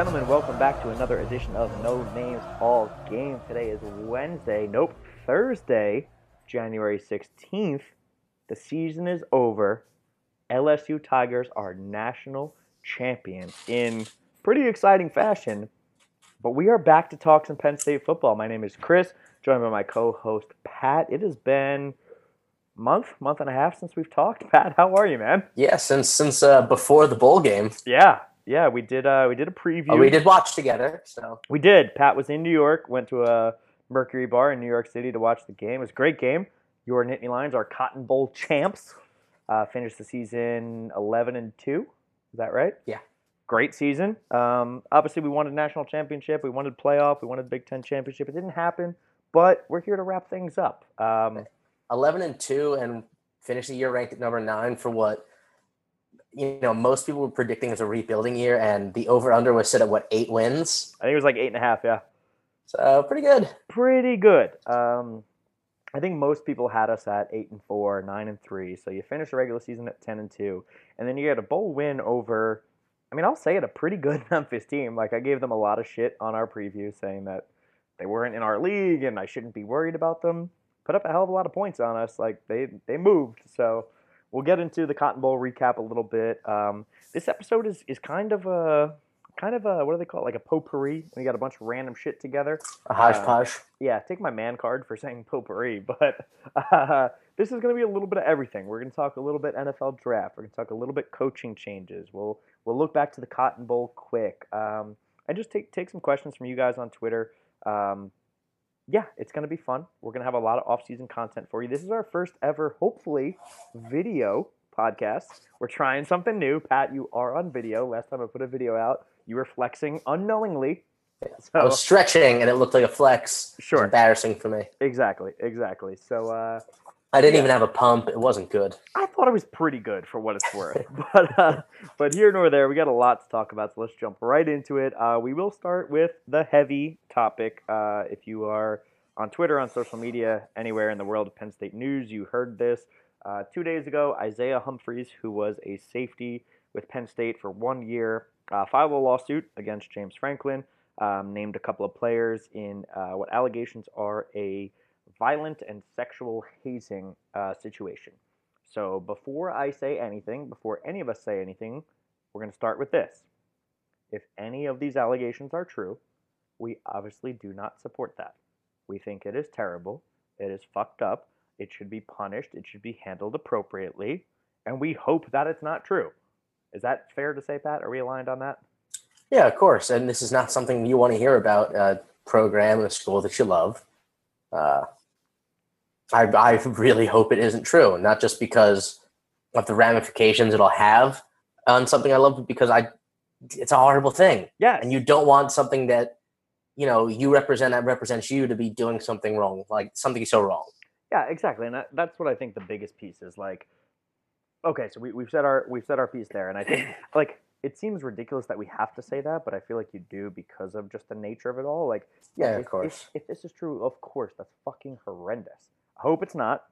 gentlemen, welcome back to another edition of No Names All Game. Today is Wednesday, nope, Thursday, January 16th. The season is over. LSU Tigers are national champions in pretty exciting fashion. But we are back to talk some Penn State football. My name is Chris, joined by my co-host Pat. It has been month, month and a half since we've talked. Pat, how are you, man? Yeah, since since uh, before the bowl game. Yeah, yeah, we did. Uh, we did a preview. Oh, we did watch together. So We did. Pat was in New York. Went to a Mercury Bar in New York City to watch the game. It was a great game. Your Nittany Lions are Cotton Bowl champs. Uh, finished the season eleven and two. Is that right? Yeah. Great season. Um, obviously, we wanted national championship. We wanted playoff. We wanted Big Ten championship. It didn't happen, but we're here to wrap things up. Um, eleven and two, and finished the year ranked at number nine for what you know most people were predicting as a rebuilding year, and the over under was set at what eight wins. I think it was like eight and a half. Yeah. So pretty good. pretty good. Um, I think most people had us at eight and four, nine and three. So you finish the regular season at ten and two, and then you get a bowl win over. I mean, I'll say it a pretty good Memphis team. Like I gave them a lot of shit on our preview, saying that they weren't in our league and I shouldn't be worried about them. Put up a hell of a lot of points on us. Like they they moved. So we'll get into the Cotton Bowl recap a little bit. Um, this episode is is kind of a kind of a what do they call it? Like a potpourri. We got a bunch of random shit together A hodgepodge. yeah, take my man card for saying potpourri, but uh, this is going to be a little bit of everything. We're going to talk a little bit NFL draft. We're going to talk a little bit coaching changes. We'll we'll look back to the Cotton Bowl quick. Um, and just take take some questions from you guys on Twitter. Um, yeah, it's going to be fun. We're going to have a lot of off-season content for you. This is our first ever, hopefully, video podcast. We're trying something new. Pat, you are on video. Last time I put a video out, you were flexing unknowingly. I was stretching, and it looked like a flex. Sure. embarrassing for me. Exactly, exactly. So uh, I didn't Yeah. even have a pump. It wasn't good. I thought it was pretty good for what it's worth. but uh, but here nor there, we got a lot to talk about. So let's jump right into it. Uh, we will start with the heavy topic. Uh, if you are on Twitter, on social media, anywhere in the world of Penn State news, you heard this uh, two days ago. Isaiah Humphries, who was a safety with Penn State for one year, uh, filed a lawsuit against James Franklin. Um, named a couple of players in uh, what allegations are a violent and sexual hazing uh, situation. So before I say anything, before any of us say anything, we're going to start with this. If any of these allegations are true, we obviously do not support that. We think it is terrible. It is fucked up. It should be punished. It should be handled appropriately. And we hope that it's not true. Is that fair to say, Pat? Are we aligned on that? Yeah, of course. And this is not something you want to hear about a program in a school that you love. Uh, I, I really hope it isn't true, not just because of the ramifications it'll have on something I love, but because I, it's a horrible thing, Yeah. and you don't want something that, you know, you represent that represents you to be doing something wrong, like something so wrong. Yeah, exactly, and that, that's what I think the biggest piece is. Like, okay, so we, we've said our we've said our piece there, and I think like it seems ridiculous that we have to say that, but I feel like you do because of just the nature of it all. Like, Yeah, if, of if- course. If, this is true, of course, that's fucking horrendous. I hope it's not,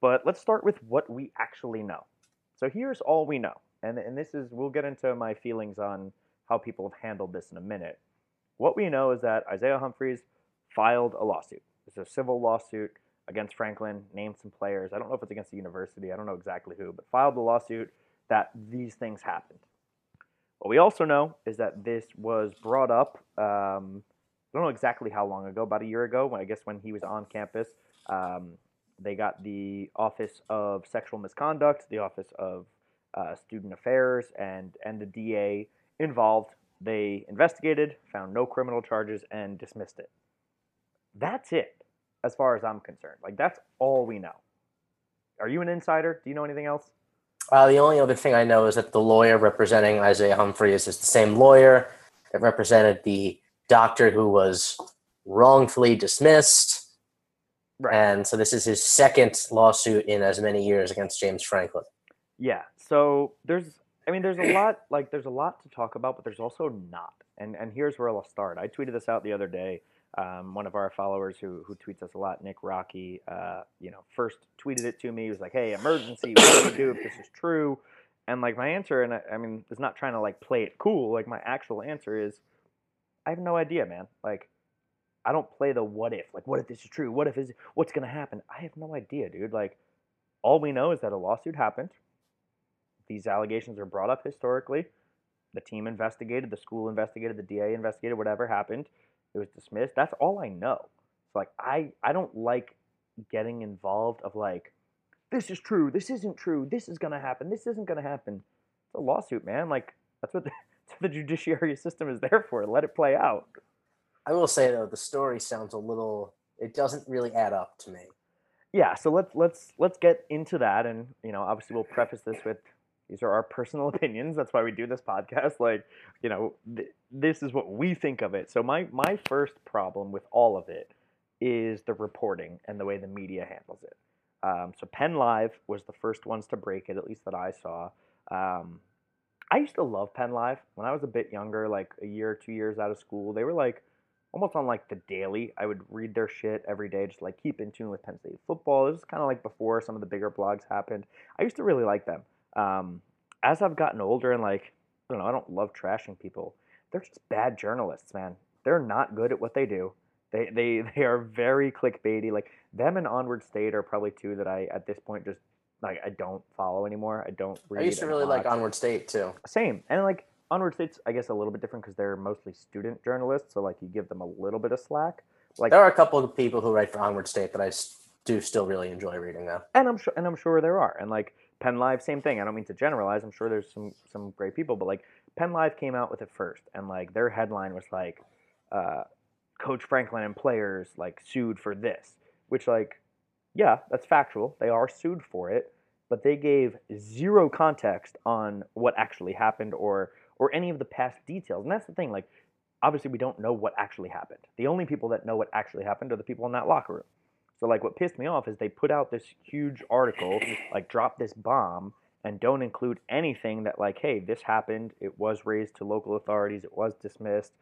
but let's start with what we actually know. So here's all we know, and and this is we'll get into my feelings on how people have handled this in a minute. What we know is that Isaiah Humphries filed a lawsuit. It's a civil lawsuit against Franklin, named some players. I don't know if it's against the university. I don't know exactly who, but filed a lawsuit that these things happened. What we also know is that this was brought up. Um, I don't know exactly how long ago, about a year ago. When I guess when he was on campus, um, they got the Office of Sexual Misconduct, the Office of uh, Student Affairs, and and the DA involved. They investigated, found no criminal charges, and dismissed it. That's it, as far as I'm concerned. Like that's all we know. Are you an insider? Do you know anything else? Uh, the only other thing I know is that the lawyer representing Isaiah Humphries is the same lawyer that represented the doctor who was wrongfully dismissed. And so this is his second lawsuit in as many years against James Franklin. Yeah. So there's, I mean, there's a lot, like, there's a lot to talk about, but there's also not. And and here's where I'll start. I tweeted this out the other day. Um, one of our followers who who tweets us a lot, Nick Rocky, uh, you know, first tweeted it to me. He was like, "Hey, emergency! What do we do if this is true?" And like my answer, and I, I mean, is not trying to like play it cool. Like my actual answer is, I have no idea, man. Like, I don't play the what if. Like, what if this is true? What if is what's gonna happen? I have no idea, dude. Like, all we know is that a lawsuit happened. These allegations are brought up historically. The team investigated, the school investigated, the DA investigated, whatever happened. It was dismissed. That's all I know. So like I I don't like getting involved of like this is true, this isn't true, this is gonna happen, this isn't gonna happen. It's a lawsuit, man. Like that's what the, that's what the judiciary system is there for. Let it play out. I will say though, the story sounds a little. It doesn't really add up to me. Yeah, so let's let's let's get into that, and you know, obviously, we'll preface this with these are our personal opinions. That's why we do this podcast. Like, you know, th- this is what we think of it. So my my first problem with all of it is the reporting and the way the media handles it. Um, so Penn Live was the first ones to break it, at least that I saw. Um, I used to love Penn Live when I was a bit younger, like a year or two years out of school. They were like almost on like the daily. I would read their shit every day, just like keep in tune with Penn State football. It was kind of like before some of the bigger blogs happened. I used to really like them. Um, as I've gotten older and like, I don't know, I don't love trashing people. They're just bad journalists, man. They're not good at what they do. They they they are very clickbaity. Like them and Onward State are probably two that I at this point just like I don't follow anymore. I don't read. I used to really like. Onward State too. Same. And like Onward State's I guess a little bit different because they're mostly student journalists, so like you give them a little bit of slack. Like There are a couple of people who write for Onward State that I do still really enjoy reading though. and I'm sure and I'm sure there are. And like Penn Live, same thing. I don't mean to generalize. I'm sure there's some some great people, but like Penn Live came out with it first, and like their headline was like, uh, "Coach Franklin and players like sued for this," which like, yeah, that's factual. They are sued for it, but they gave zero context on what actually happened or or any of the past details. And that's the thing. Like, obviously, we don't know what actually happened. The only people that know what actually happened are the people in that locker room. So like what pissed me off is they put out this huge article, like drop this bomb, and don't include anything that like, hey, this happened, it was raised to local authorities, it was dismissed,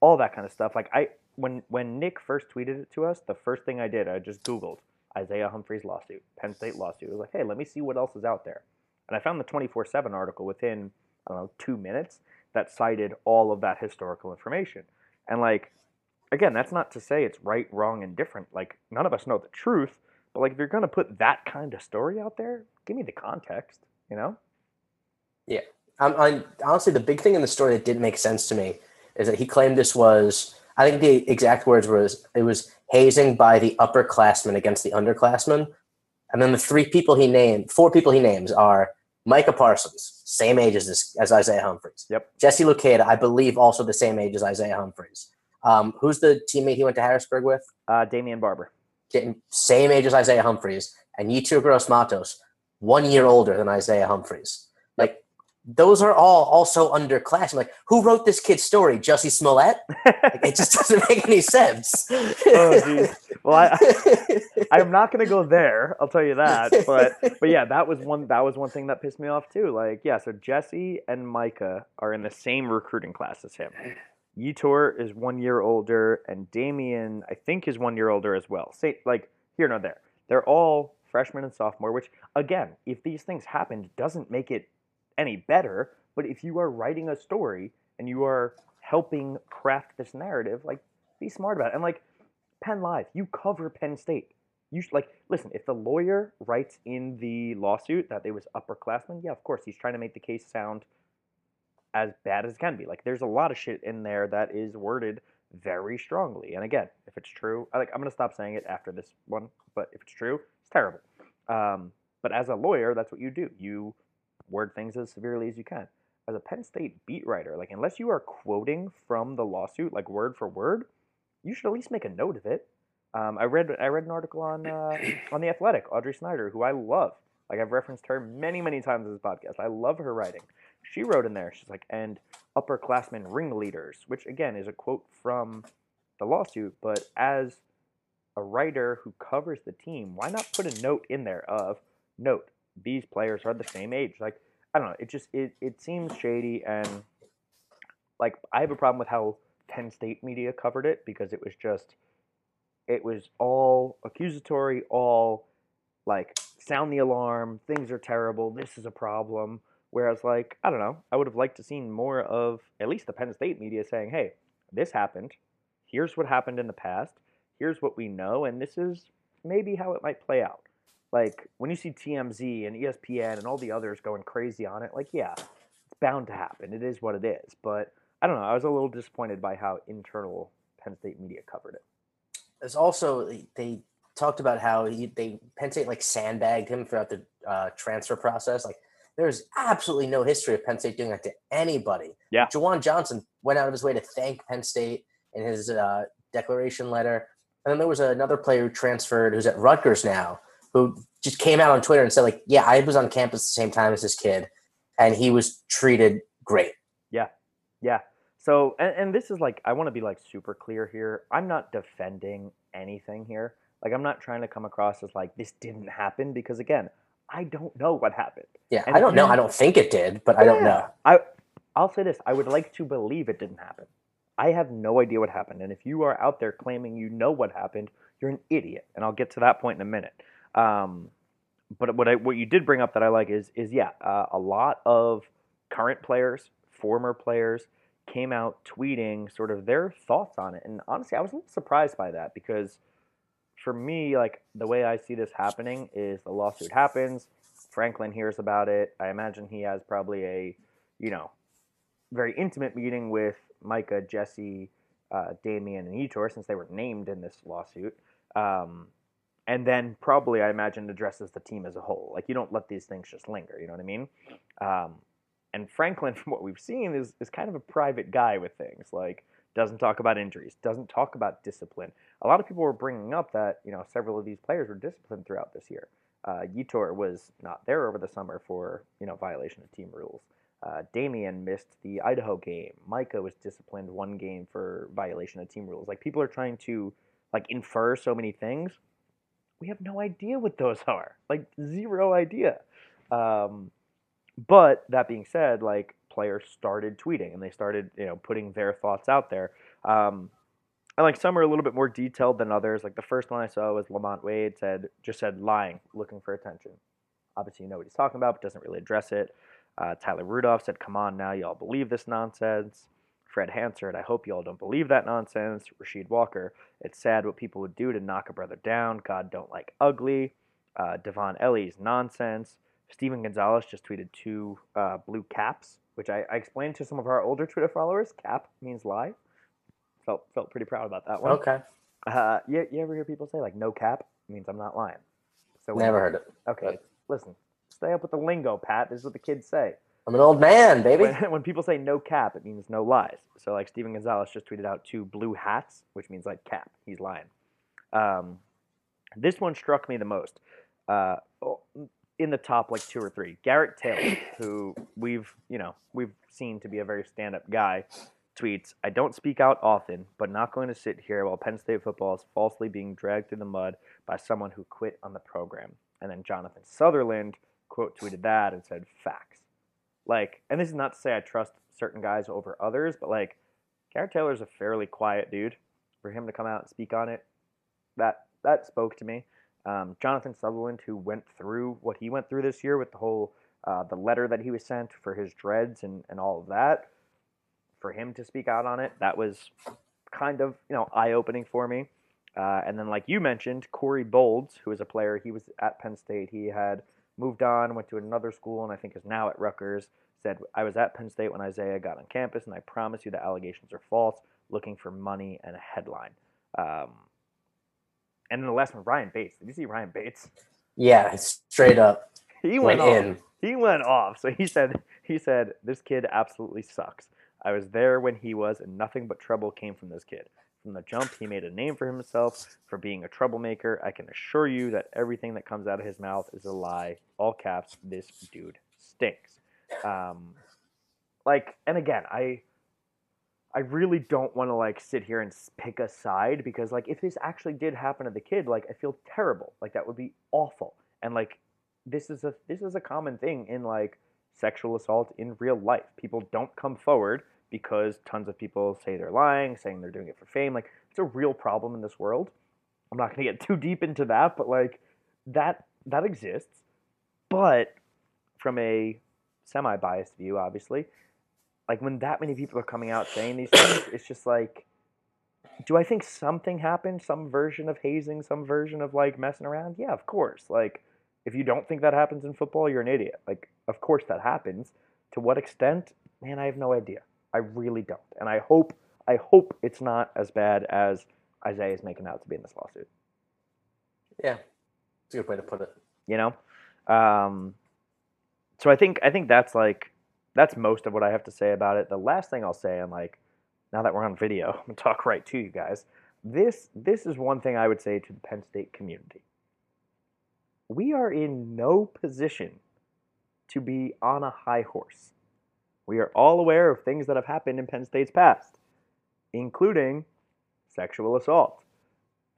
all that kind of stuff. Like I when when Nick first tweeted it to us, the first thing I did, I just Googled Isaiah Humphries lawsuit, Penn State lawsuit. I was like, hey, let me see what else is out there. And I found the 24-7 article within, I don't know, two minutes that cited all of that historical information. And like again, that's not to say it's right, wrong, and different. Like none of us know the truth, but like if you're gonna put that kind of story out there, give me the context. You know? Yeah. I'm, I'm honestly the big thing in the story that didn't make sense to me is that he claimed this was. I think the exact words was it was hazing by the upperclassmen against the underclassmen, and then the three people he named, four people he names are Micah Parsons, same age as this, as Isaiah Humphries. Yep. Jesse Luketa, I believe, also the same age as Isaiah Humphries. Um, who's the teammate he went to Harrisburg with? Uh, Damion Barber. Same age as Isaiah Humphries, and Yetur Gross-Matos, one year older than Isaiah Humphries. Like those are all also underclassmen. Like who wrote this kid's story? Jussie Smollett? Like, it just doesn't make any sense. Oh, geez. Well, I, I'm not gonna go there. I'll tell you that. But but yeah, that was one. That was one thing that pissed me off too. Like yeah, so Jesse and Micah are in the same recruiting class as him. Yetur is one year older, and Damion I think is one year older as well. Say like here nor there. They're all freshmen and sophomore. Which again, if these things happened, doesn't make it any better. But if you are writing a story and you are helping craft this narrative, like be smart about it. And like Penn Live, you cover Penn State. You should, like listen. If the lawyer writes in the lawsuit that they was upperclassmen, yeah, of course he's trying to make the case sound as bad as it can be. Like there's a lot of shit in there that is worded very strongly. And again, if it's true, I like I'm gonna stop saying it after this one. But if it's true, it's terrible. Um, but as a lawyer, that's what you do. You word things as severely as you can. As a Penn State beat writer, like unless you are quoting from the lawsuit, like word for word, you should at least make a note of it. Um, I read I read an article on uh, on the Athletic, Audrey Snyder, who I love. Like I've referenced her many many times in this podcast. I love her writing. She wrote in there, she's like, and upperclassmen ringleaders, which again is a quote from the lawsuit. But as a writer who covers the team, why not put a note in there of note these players are the same age? Like I don't know, it just it it seems shady and like I have a problem with how Penn State media covered it because it was just it was all accusatory, all like sound the alarm, things are terrible, this is a problem. Whereas like, I don't know, I would have liked to seen more of at least the Penn State media saying, Hey, this happened. Here's what happened in the past. Here's what we know, and this is maybe how it might play out. Like when you see TMZ and ESPN and all the others going crazy on it, like yeah, it's bound to happen. It is what it is. But I don't know. I was a little disappointed by how internal Penn State media covered it. There's also they talked about how he, they Penn State like sandbagged him throughout the uh, transfer process. Like there's absolutely no history of Penn State doing that to anybody. Yeah. Juwan Johnson went out of his way to thank Penn State in his uh, declaration letter. And then there was another player who transferred who's at Rutgers now, who just came out on Twitter and said, like, yeah, I was on campus the same time as this kid, and he was treated great. Yeah. Yeah. So, and, and this is like, I want to be like super clear here. I'm not defending anything here. Like, I'm not trying to come across as like, this didn't happen because, again, I don't know what happened. Yeah, And I don't know. I don't think it did, but I don't know. I, I'll say this I would like to believe it didn't happen. I have no idea what happened. And if you are out there claiming you know what happened, you're an idiot. And I'll get to that point in a minute. Um, but what I, what you did bring up that I like is is yeah, uh, a lot of current players, former players came out tweeting sort of their thoughts on it. And honestly, I was a little surprised by that because for me, like the way I see this happening is the lawsuit happens, Franklin hears about it. I imagine he has probably a, you know, very intimate meeting with Micah, Jesse, uh, Damion, and Yetur since they were named in this lawsuit. Um, and then probably, I imagine, addresses the team as a whole. Like you don't let these things just linger. You know what I mean? Um, and Franklin, from what we've seen, is is kind of a private guy with things. Like doesn't talk about injuries, doesn't talk about discipline. A lot of people were bringing up that you know several of these players were disciplined throughout this year. Uh, Yetur was not there over the summer for you know violation of team rules. Uh, Damion missed the Idaho game. Micah was disciplined one game for violation of team rules. Like people are trying to like infer so many things. We have no idea what those are. Like zero idea. Um, but that being said, like players started tweeting and they started you know putting their thoughts out there. Um, and like some are a little bit more detailed than others. Like the first one I saw was Lamont Wade said just said lying, looking for attention. Obviously, you know what he's talking about, but doesn't really address it. Uh, Tyler Rudolph said, "Come on now, y'all believe this nonsense." Fred Hansard, I hope y'all don't believe that nonsense. Rasheed Walker, it's sad what people would do to knock a brother down. God don't like ugly. Uh, Devon Ellie's nonsense. Steven Gonzalez just tweeted two uh, blue caps, which I, I explained to some of our older Twitter followers. Cap means lie. Felt felt pretty proud about that one. Okay, Uh, you, you ever hear people say like no cap means I'm not lying? So when- never heard it. Okay, listen, stay up with the lingo, Pat. This is what the kids say. I'm an old man, baby. When, when people say no cap, it means no lies. So like Steven Gonzalez just tweeted out two blue hats, which means like cap. He's lying. Um, this one struck me the most. Uh, oh, in the top like two or three, Garrett Taylor, who we've you know we've seen to be a very stand-up guy, tweets, "I don't speak out often, but not going to sit here while Penn State football is falsely being dragged through the mud by someone who quit on the program." And then Jonathan Sutherland quote tweeted that and said, "Facts." Like, and this is not to say I trust certain guys over others, but like, Garrett Taylor's a fairly quiet dude. For him to come out and speak on it, that that spoke to me. Um, Jonathan Sutherland, who went through what he went through this year with the whole uh, the letter that he was sent for his dreads and and all of that, for him to speak out on it, that was kind of you know eye opening for me. Uh, and then, like you mentioned, Corey Bolds, who is a player, he was at Penn State. He had moved on, went to another school, and I think is now at Rutgers. Said, I was at Penn State when Isaiah got on campus, and I promise you the allegations are false, looking for money and a headline. Um, and then the last one, Ryan Bates. Did you see Ryan Bates? Yeah, straight up He went went, off. in. He went off. So he said, he said, this kid absolutely sucks. I was there when he was, and nothing but trouble came from this kid. From the jump, he made a name for himself for being a troublemaker. I can assure you that everything that comes out of his mouth is a lie. All caps, this dude stinks. Um, like, and again, I, I really don't want to like sit here and pick a side because like if this actually did happen to the kid, like I feel terrible. Like that would be awful. And like this is a this is a common thing in like sexual assault in real life. People don't come forward because tons of people say they're lying, saying they're doing it for fame. Like it's a real problem in this world. I'm not going to get too deep into that, but like that that exists. But from a semi-biased view, obviously, like when that many people are coming out saying these things, it's just like, do I think something happened? Some version of hazing, some version of like messing around? Yeah, of course. Like, if you don't think that happens in football, you're an idiot. Like, of course that happens. To what extent? Man, I have no idea. I really don't. And I hope, I hope it's not as bad as Isaiah is making out to be in this lawsuit. Yeah, it's a good way to put it. You know, um, so I think I think that's like that's most of what I have to say about it. The last thing I'll say, and like now that we're on video, I'm gonna talk right to you guys. This this is one thing I would say to the Penn State community. We are in no position to be on a high horse. We are all aware of things that have happened in Penn State's past, including sexual assault.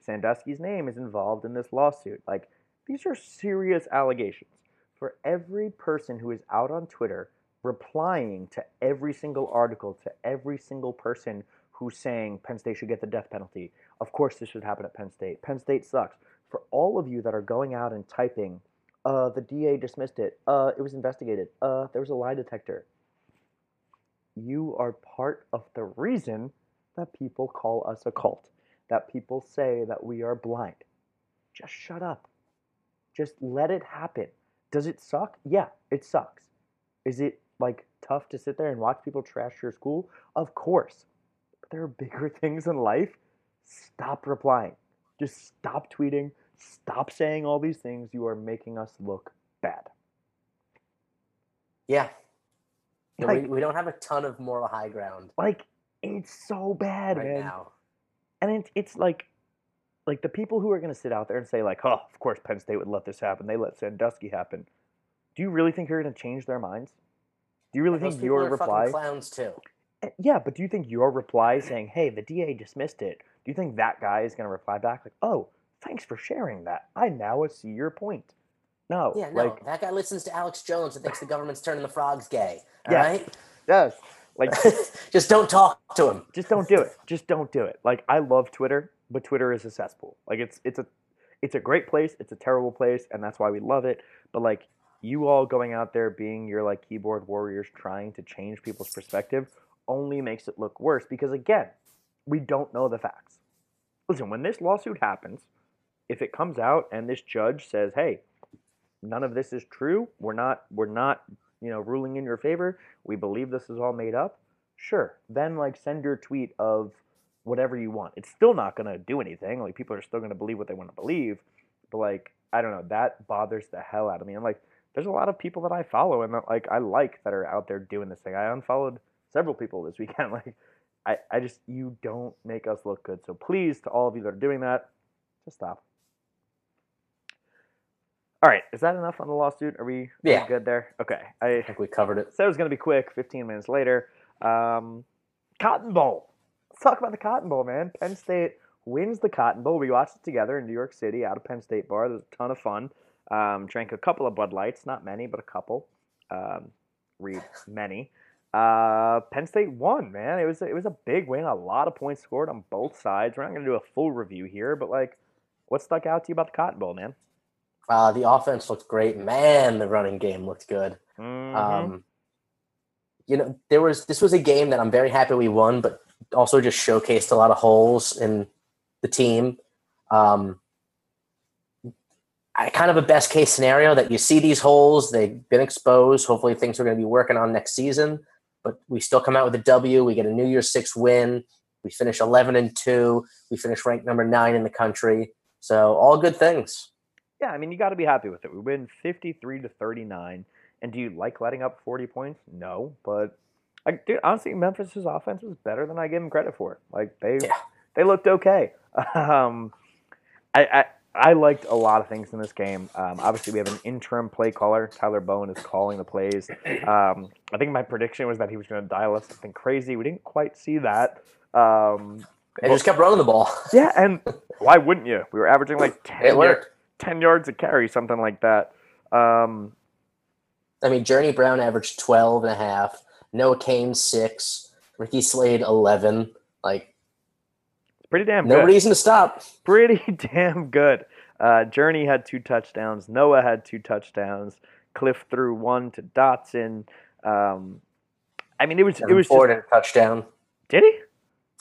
Sandusky's name is involved in this lawsuit. Like, these are serious allegations. For every person who is out on Twitter replying to every single article, to every single person who's saying Penn State should get the death penalty, of course this should happen at Penn State. Penn State sucks. For all of you that are going out and typing, uh, the DA dismissed it, uh, it was investigated, uh, there was a lie detector. You are part of the reason that people call us a cult, that people say that we are blind. Just shut up. Just let it happen. Does it suck? Yeah, it sucks. Is it like tough to sit there and watch people trash your school? Of course. But there are bigger things in life. Stop replying. Just stop tweeting. Stop saying all these things. You are making us look bad. Yeah. Like- we, we don't have a ton of moral high ground Like, it's so bad, right man. now. and it's it's like like the people who are going to sit out there and say like oh of course penn state would let this happen they let sandusky happen do you really think you're going to change their minds do you really think your reply clowns too. Eh, yeah but do you think your reply saying hey the da dismissed it do you think that guy is going to reply back like oh thanks for sharing that i now see your point no Yeah, no, like that guy listens to Alex Jones and thinks the government's turning the frogs gay. All Yeah. right, yes like just don't talk to him. just don't do it. Just don't do it. Like I love Twitter, but Twitter is a cesspool. Like it's it's a it's a great place, it's a terrible place, and that's why we love it. But like you all going out there being your like keyboard warriors trying to change people's perspective only makes it look worse because again, we don't know the facts. Listen, when this lawsuit happens, if it comes out and this judge says, "Hey, none of this is true. We're not we're not, you know, ruling in your favor. We believe this is all made up." Sure. Then like send your tweet of whatever you want. It's still not going to do anything. Like people are still going to believe what they want to believe. But like I don't know, that bothers the hell out of me. And like there's a lot of people that I follow and that like I like that are out there doing this thing. I unfollowed several people this weekend. Like I, I just you don't make us look good. So please to all of you that are doing that, just stop. All right, is that enough on the lawsuit? Are we, are we Yeah. good there? Okay. I I think we covered it. said it was going to be quick. 15 minutes later, um, Cotton Bowl. Let's talk about the Cotton Bowl, man. Penn State wins the Cotton Bowl. We watched it together in New York City out of Penn State Bar. It was a ton of fun. Um, drank a couple of Bud Lights, not many, but a couple. Um, read many. Uh, Penn State won, man. It was it was a big win. A lot of points scored on both sides. We're not going to do a full review here, but like, what stuck out to you about the Cotton Bowl, man? Uh, the offense looked great. Man, the running game looked good. Mhm. Um, you know, there was this was a game that I'm very happy we won, but also just showcased a lot of holes in the team. Um, kind of a best case scenario that you see these holes, they've been exposed. Hopefully, things we're going to be working on next season, but we still come out with a W. We get a New Year's Six win. We finish 11 and two. We finish ranked number nine in the country. So all good things. Yeah, I mean, you got to be happy with it. We win 53 to 39. And do you like letting up 40 points? No, but I, dude, honestly, Memphis's offense was better than I give them credit for. Like they Yeah. they looked okay. Um, I, I I liked a lot of things in this game. Um, obviously, we have an interim play caller. Tyler Bowen is calling the plays. Um, I think my prediction was that he was going to dial up something crazy. We didn't quite see that. Um, They just kept running the ball. yeah, and why wouldn't you? We were averaging like 10, It 10 yards a carry, something like that. Um, I mean, Journey Brown averaged 12 and a half. Noah Cain, six. Ricky Slade, 11. Like, pretty damn good. No reason to stop. Pretty damn good. Uh, Journey had two touchdowns. Noah had two touchdowns. Cliff threw one to Dotson. Um, I mean, it was Devyn it was Ford just, a touchdown. did he?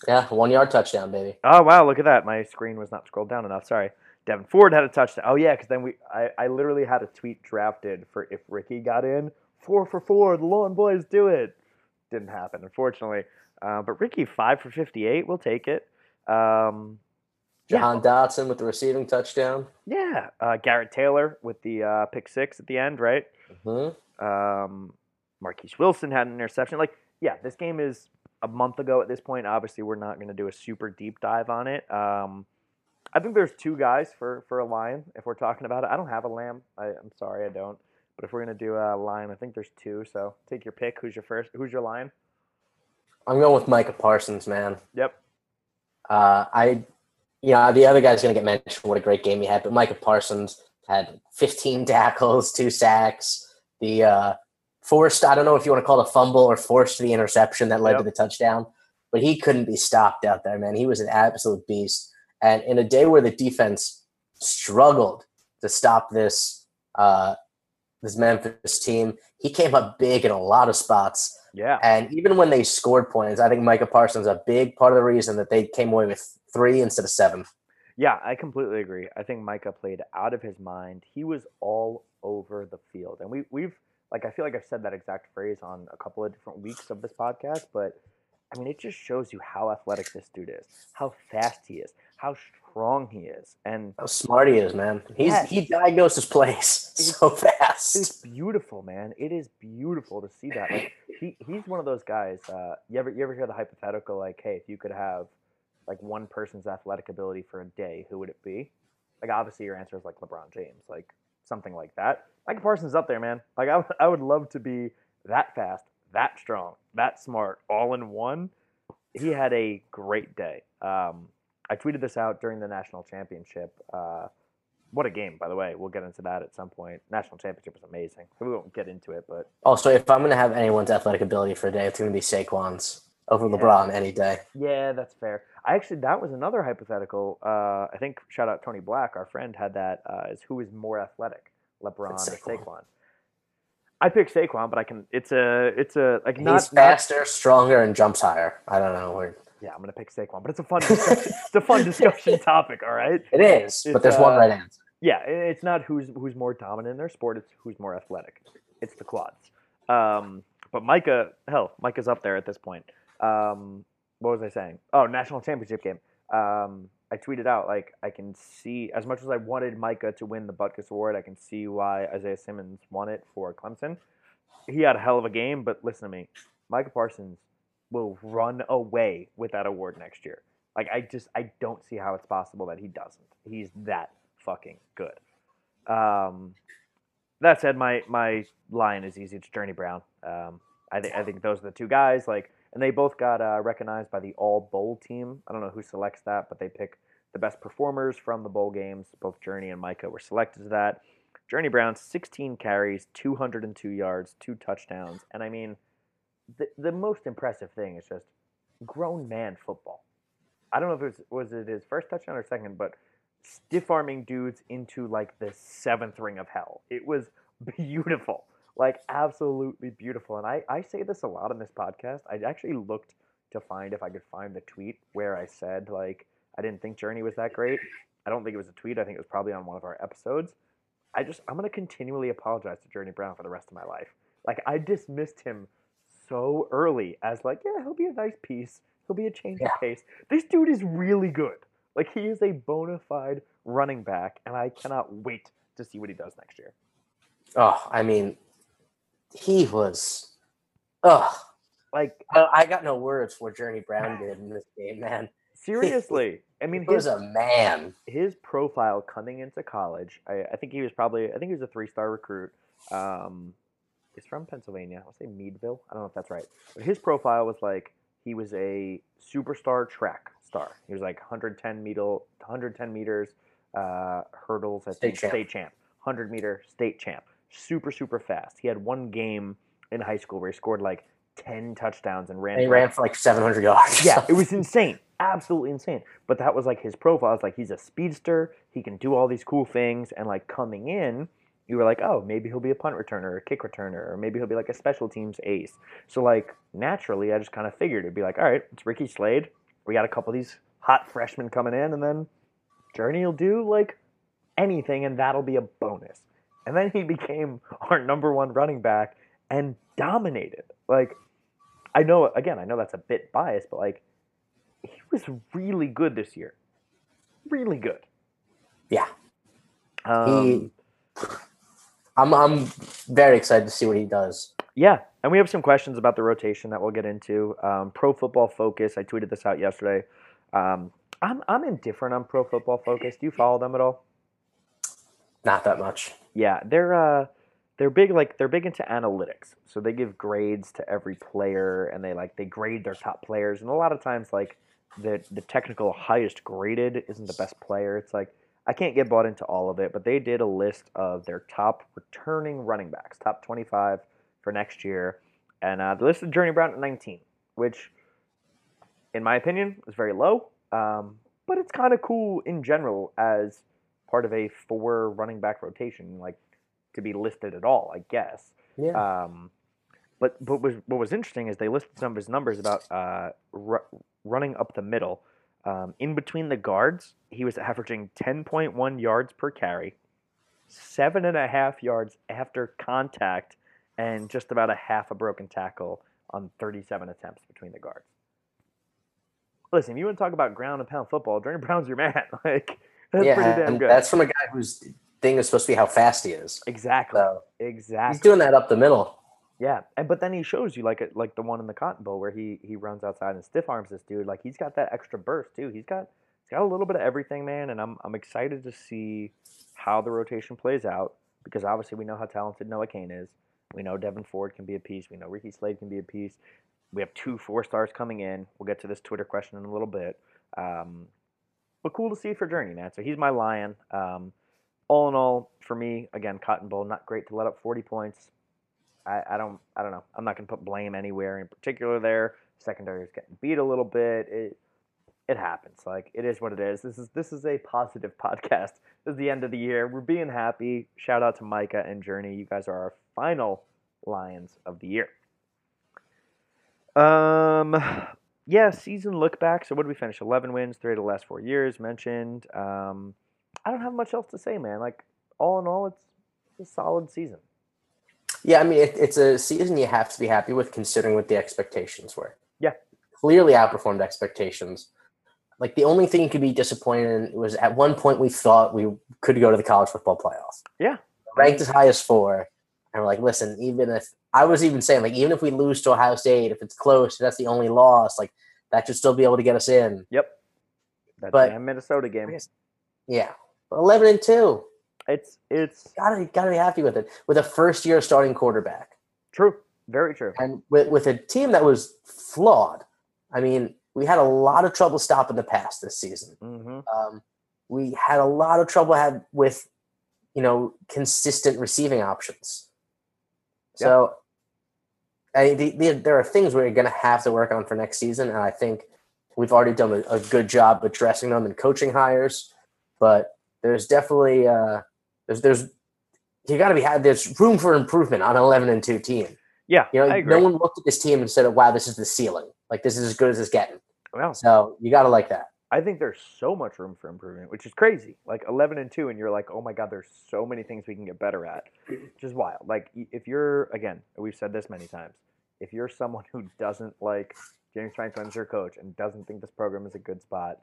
Yeah, one yard touchdown, baby. Oh wow, look at that. My screen was not scrolled down enough. Sorry. Devyn Ford had a touchdown. Oh yeah, because then we I, I literally had a tweet drafted for if Ricky got in. Four for four, the Lawn Boys do it. Didn't happen, unfortunately. Uh, but Ricky five for fifty eight, we'll take it. Um, Yeah. Jahan Dotson with the receiving touchdown. yeah, uh, Garrett Taylor with the uh, pick six at the end, right? hmm Um, Marquis Wilson had an interception. Like, yeah, this game is a month ago at this point. Obviously, we're not going to do a super deep dive on it. Um, I think there's two guys for for a lion if we're talking about it. I don't have a lamb. I, I'm sorry, I don't. But if we're gonna do a lion, I think there's two. So take your pick. Who's your first? Who's your lion? I'm going with Micah Parsons, man. Yep. Uh, I, you know, the other guy's going to get mentioned. What a great game he had, but Micah Parsons had 15 tackles, two sacks. The uh, forced, I don't know if you want to call it a fumble or forced the interception that led Yep. to the touchdown, but he couldn't be stopped out there, man. He was an absolute beast. And in a day where the defense struggled to stop this uh, this Memphis team, he came up big in a lot of spots. Yeah. And even when they scored points, I think Micah Parsons a big part of the reason that they came away with three instead of seven. Yeah, I completely agree. I think Micah played out of his mind. He was all over the field. And we we've like I feel like I've said that exact phrase on a couple of different weeks of this podcast, but I mean it just shows you how athletic this dude is, how fast he is, how strong he is. And How smart he is, man. He's Yes. he diagnosed his plays so fast. it's beautiful, man. It is beautiful to see that. Like he, he's one of those guys. Uh, you ever you ever hear the hypothetical like, hey, if you could have like one person's athletic ability for a day, who would it be? Like obviously your answer is like LeBron James, like something like that. Micah Parsons up there, man. Like I, I would love to be that fast, that strong, that smart, all in one. He had a great day. Um, I tweeted this out during the national championship. Uh, what a game, by the way. We'll get into that at some point. National championship was amazing. We won't get into it, but Also, if I'm going to have anyone's athletic ability for a day, it's going to be Saquon's over Yeah. LeBron any day. yeah, that's fair. I actually that was another hypothetical. Uh, I think shout out Tony Black, our friend, had that uh, as who is more athletic, LeBron It's or Saquon. I pick Saquon, but I can. It's a. It's a like He's not, not. faster, stronger, and jumps higher. I don't know. We're, Yeah, I'm gonna pick Saquon, but it's a fun. Discussion, it's a fun discussion topic. All right. it is, It's, but there's one uh, right answer. Yeah, it's not who's who's more dominant in their sport. It's who's more athletic. It's the quads. Um, but Micah, hell, Micah's up there at this point. Um, what was I saying? Oh, national championship game. Um, I tweeted out like I can see as much as I wanted Micah to win the Butkus Award, I can see why Isaiah Simmons won it for Clemson. He had a hell of a game, but listen to me, Micah Parsons will run away with that award next year. Like I just I don't see how it's possible that he doesn't. He's that fucking good. Um, that said, my my line is easy. It's Journey Brown. Um, I think I think those are the two guys. Like, and they both got uh, recognized by the All Bowl team. I don't know who selects that, but they pick the best performers from the bowl games. Both Journey and Micah were selected to that. Journey Brown, 16 carries, 202 yards, two touchdowns, and I mean, the the most impressive thing is just grown man football. I don't know if it was was it his first touchdown or second, but stiff arming dudes into like the seventh ring of hell. It was beautiful, like absolutely beautiful. And I, I say this a lot on this podcast. I actually looked to find if I could find the tweet where I said like I didn't think Journey was that great. I don't think it was a tweet. I think it was probably on one of our episodes. I just I'm gonna continually apologize to Journey Brown for the rest of my life. Like I dismissed him so early as like, yeah, he'll be a nice piece. He'll be a change Yeah. of pace. This dude is really good. Like he is a bona fide running back, and I cannot wait to see what he does next year. Oh, I mean, he was. Oh, Like I, I got no words for what Journey Brown did in this game, man. seriously, I mean He was a man. his profile coming into college. I, I think he was probably I think he was a three star recruit. Um, he's from Pennsylvania. I'll say Meadville. I don't know if that's right. But his profile was like he was a superstar track star. He was like 110 meter, 110 meters, uh, hurdles. I State think champ. state champ, 100 meter state champ. Super super fast. He had one game in high school where he scored like 10 touchdowns and ran. And he for, ran for like 700 yards. yeah, it was insane, absolutely insane. But that was like his profile. It's like he's a speedster. He can do all these cool things, and like coming in, you were like, oh, maybe he'll be a punt returner or a kick returner, or maybe he'll be like a special teams ace. So like naturally, I just kind of figured it'd be like, all right, it's Ricky Slade. We got a couple of these hot freshmen coming in, and then Journey will do like anything, and that'll be a bonus. And then he became our number one running back and dominated. Like, I know, again, I know that's a bit biased, but like, he was really good this year. Really good. Yeah. Um, he, I'm I'm very excited to see what he does. Yeah, and we have some questions about the rotation that we'll get into. Um, Pro Football Focus, I tweeted this out yesterday. Um, I'm I'm indifferent on Pro Football Focus. Do you follow them at all? Not that much. Yeah, they're uh, they're big like they're big into analytics. So they give grades to every player, and they like they grade their top players. And a lot of times, like the the technical highest graded isn't the best player. It's like I can't get bought into all of it, but they did a list of their top returning running backs, top 25 for next year, and uh, list of Journey Brown at 19, which, in my opinion, is very low. Um, but it's kind of cool in general as part of a four running back rotation, like to be listed at all, I guess. Yeah. Um, but but was, what was interesting is they listed some of his numbers about uh, ru- running up the middle. Um, in between the guards, he was averaging 10.1 yards per carry, seven and a half yards after contact, and just about a half a broken tackle on 37 attempts between the guards. Listen, if you want to talk about ground and pound football, Journey Brown's your man. Like that's yeah, pretty damn good. that's from a guy whose thing is supposed to be how fast he is. exactly, So exactly. he's doing that up the middle. Yeah, and but then he shows you like like the one in the Cotton Bowl where he he runs outside and stiff arms this dude. Like he's got that extra burst too. He's got he's got a little bit of everything, man. And I'm I'm excited to see how the rotation plays out because obviously we know how talented Noah Cain is. We know Devyn Ford can be a piece. We know Ricky Slade can be a piece. We have two four stars coming in. We'll get to this Twitter question in a little bit. Um, but cool to see for Journey, man. So he's my lion. Um, all in all, for me, again, Cotton Bowl, not great to let up 40 points. I, I don't I don't know. I'm not gonna put blame anywhere in particular there. Secondary is getting beat a little bit. It it happens. Like it is what it is. This is this is a positive podcast. This is the end of the year. We're being happy. Shout out to Micah and Journey. You guys are our final Lions of the year. Um yeah, season look back. So what did we finish? Eleven wins, three of the last four years, mentioned. Um I don't have much else to say, man. Like all in all, it's, a solid season. Yeah, I mean it, it's a season you have to be happy with considering what the expectations were. Yeah. clearly outperformed expectations. Like the only thing you could be disappointed in was at one point we thought we could go to the college football playoff. Yeah. ranked as high as four, and we're like, listen, even if I was even saying like even if we lose to Ohio State, if it's close, if that's the only loss, like that should still be able to get us in. Yep. That But- damn Minnesota game. Yeah, eleven and two. It's it's Gotta gotta be happy with it with a first year starting quarterback. true. Very true. and with, with a team that was flawed. I mean, we had a lot of trouble stopping the pass this season. hmm Um, we had a lot of trouble had with, you know, consistent receiving options. So, I, the, the, there are things we're going to have to work on for next season, and I think we've already done a, a good job addressing them in coaching hires. But there's definitely uh, there's there's you got to be had. There's room for improvement on an 11 and two team. Yeah, You know, no one looked at this team and said, "Wow, this is the ceiling. Like this is as good as it's getting." well, So you got to like that. I think there's so much room for improvement, which is crazy. Like 11 and 2 and you're like, "Oh my god, there's so many things we can get better at." Which is wild. Like if you're again, we've said this many times. If you're someone who doesn't like James Franklin as your coach and doesn't think this program is a good spot,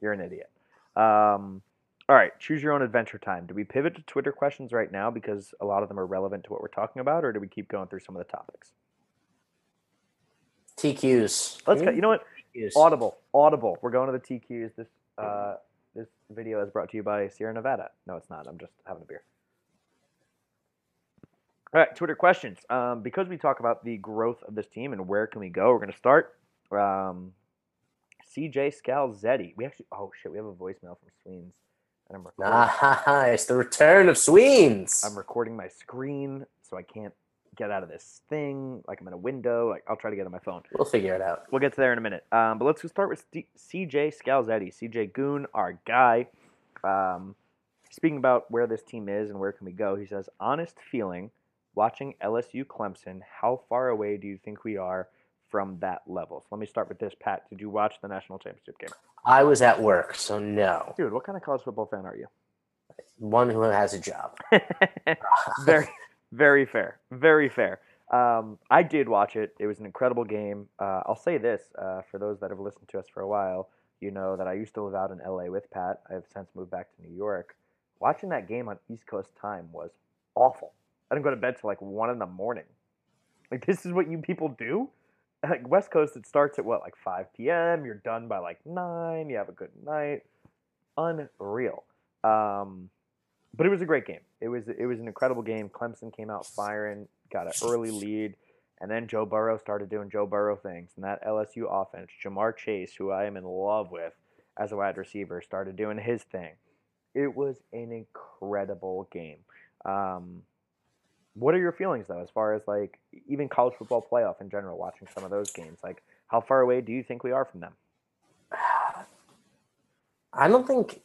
you're an idiot. Um, all right, choose your own adventure time. Do we pivot to Twitter questions right now because a lot of them are relevant to what we're talking about, or do we keep going through some of the topics? TQs. Let's go. You know what? TQs. Audible, Audible. We're going to the TQs. This uh, this video is brought to you by Sierra Nevada. No, it's not. I'm just having a beer. All right, Twitter questions. Um, because we talk about the growth of this team and where can we go, we're going to start. Um, CJ Scalzetti. We actually. Oh shit, we have a voicemail from Sweens, and I'm recording. It's the return of Sweens. I'm recording my screen, so I can't get out of this thing. Like I'm in a window. Like I'll try to get on my phone. we'll figure it out. We'll get to there in a minute. Um, but let's start with CJ Scalzetti. CJ Goon, our guy. Um, speaking about where this team is and where can we go, he says, honest feeling watching LSU Clemson, how far away do you think we are from that level? So let me start with this, Pat. Did you watch the national championship game? I was at work, so no. Dude, what kind of college football fan are you? One who has a job. very, very fair. Very fair. Um, I did watch it. It was an incredible game. Uh, I'll say this uh, for those that have listened to us for a while, you know that I used to live out in LA with Pat. I have since moved back to New York. Watching that game on East Coast time was awful. I didn't go to bed till like one in the morning. Like this is what you people do. Like West Coast, it starts at what like 5 p.m. You're done by like nine. You have a good night. Unreal. Um, but it was a great game. It was it was an incredible game. Clemson came out firing, got an early lead, and then Joe Burrow started doing Joe Burrow things. And that LSU offense, Ja'Marr Chase, who I am in love with as a wide receiver, started doing his thing. It was an incredible game. Um, what are your feelings though, as far as like even college football playoff in general? Watching some of those games, like how far away do you think we are from them? I don't think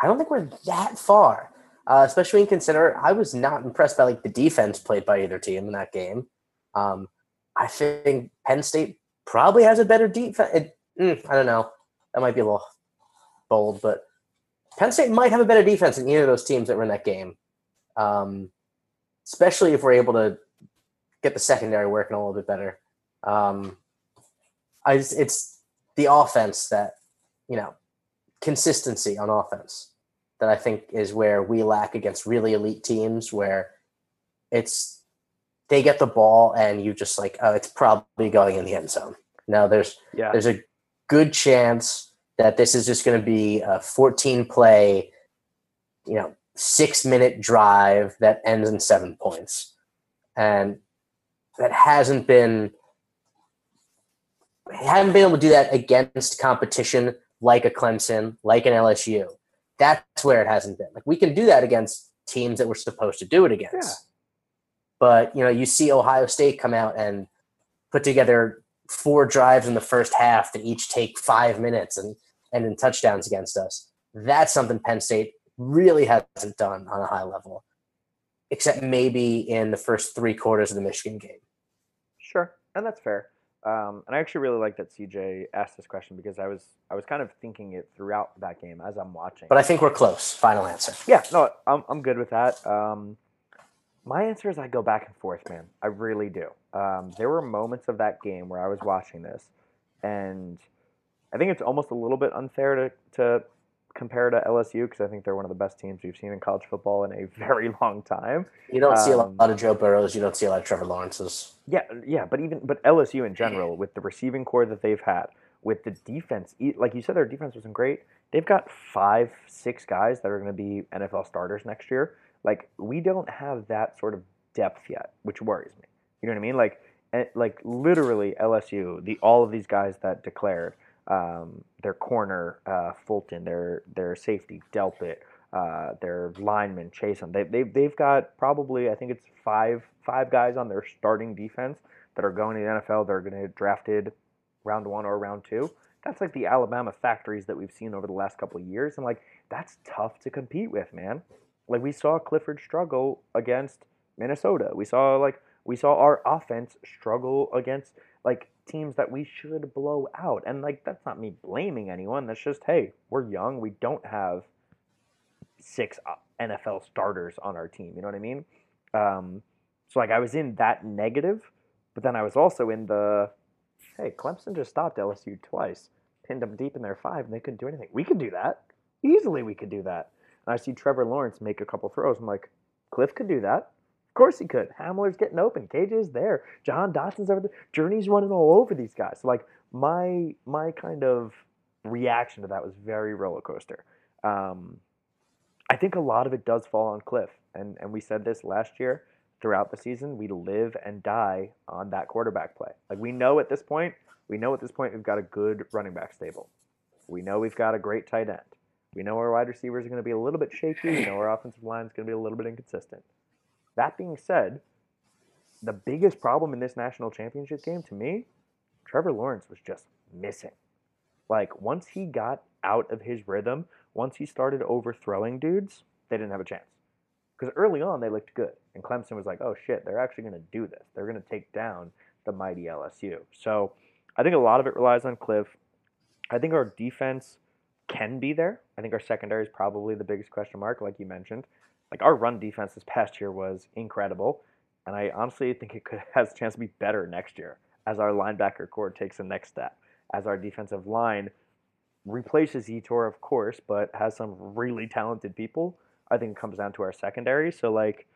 I don't think we're that far. Uh, especially when consider I was not impressed by like the defense played by either team in that game. Um, I think Penn State probably has a better defense. Mm, I don't know. That might be a little bold, but Penn State might have a better defense than either of those teams that were in that game. Um, especially if we're able to get the secondary working a little bit better. Um, I just, it's the offense that you know consistency on offense that I think is where we lack against really elite teams, where it's they get the ball and you just like oh it's probably going in the end zone. Now there's Yeah, there's a good chance that this is just going to be a 14 play, you know, six minute drive that ends in seven points. And that hasn't been, haven't been able to do that against competition like a Clemson, like an LSU. That's where it hasn't been. Like we can do that against teams that we're supposed to do it against. Yeah. But, you know, you see Ohio State come out and put together four drives in the first half that each take five minutes and and in touchdowns against us. That's something Penn State really hasn't done on a high level, except maybe in the first three quarters of the Michigan game. Sure, and that's fair. Um, and I actually really like that CJ asked this question because I was I was kind of thinking it throughout that game as I'm watching. But I think we're close. Final answer. yeah, no, I'm I'm good with that. Um, my answer is I go back and forth, man. I really do. Um, there were moments of that game where I was watching this, and I think it's almost a little bit unfair to to compare to LSU because I think they're one of the best teams we've seen in college football in a very long time. You don't see a Um, lot of Joe Burrows. You don't see a lot of Trevor Lawrences. Yeah, yeah, but even but LSU in general, with the receiving core that they've had, with the defense, like you said, their defense wasn't great. They've got five, six guys that are going to be NFL starters next year. Like we don't have that sort of depth yet, which worries me. You know what I mean? Like, eh, like literally LSU, the all of these guys that declared, um, their corner uh, Fulton, their their safety Delpit, uh, their lineman Chaisson. They they they've got probably I think it's five five guys on their starting defense that are going to the NFL. They're going to drafted round one or round two. That's like the Alabama factories that we've seen over the last couple of years, and like that's tough to compete with, man. Like we saw Clifford struggle against Minnesota. We saw like we saw our offense struggle against like teams that we should blow out. And like that's not me blaming anyone. That's just hey, we're young. We don't have six uh, NFL starters on our team. You know what I mean? Um, so like I was in that negative, but then I was also in the hey, Clemson just stopped LSU twice, pinned them deep in their five, and they couldn't do anything. We could do that easily. We could do that. And I see Trevor Lawrence make a couple throws. I'm like, Cliff could do that. Course he could. Hamler's getting open. KJ is there. Jahan Dotson's over there. Journey's running all over these guys. So like my my kind of reaction to that was very roller coaster. Um, I think a lot of it does fall on Cliff, and and we said this last year. Throughout the season, we live and die on that quarterback play. Like we know at this point, we know at this point we've got a good running back stable. We know we've got a great tight end. We know our wide receivers are going to be a little bit shaky. We know our offensive line is going to be a little bit inconsistent. That being said, the biggest problem in this national championship game to me, Trevor Lawrence was just missing. Like once he got out of his rhythm, once he started overthrowing dudes, they didn't have a chance. Because early on they looked good, and Clemson was like, "Oh shit, they're actually going to do this. They're going to take down the mighty LSU." So I think a lot of it relies on Cliff. I think our defense can be there. I think our secondary is probably the biggest question mark, like you mentioned. Like our run defense this past year was incredible, and I honestly think it could has a chance to be better next year as our linebacker core takes the next step, as our defensive line replaces Yetur, of course, but has some really talented people. I think it comes down to our secondary. So like,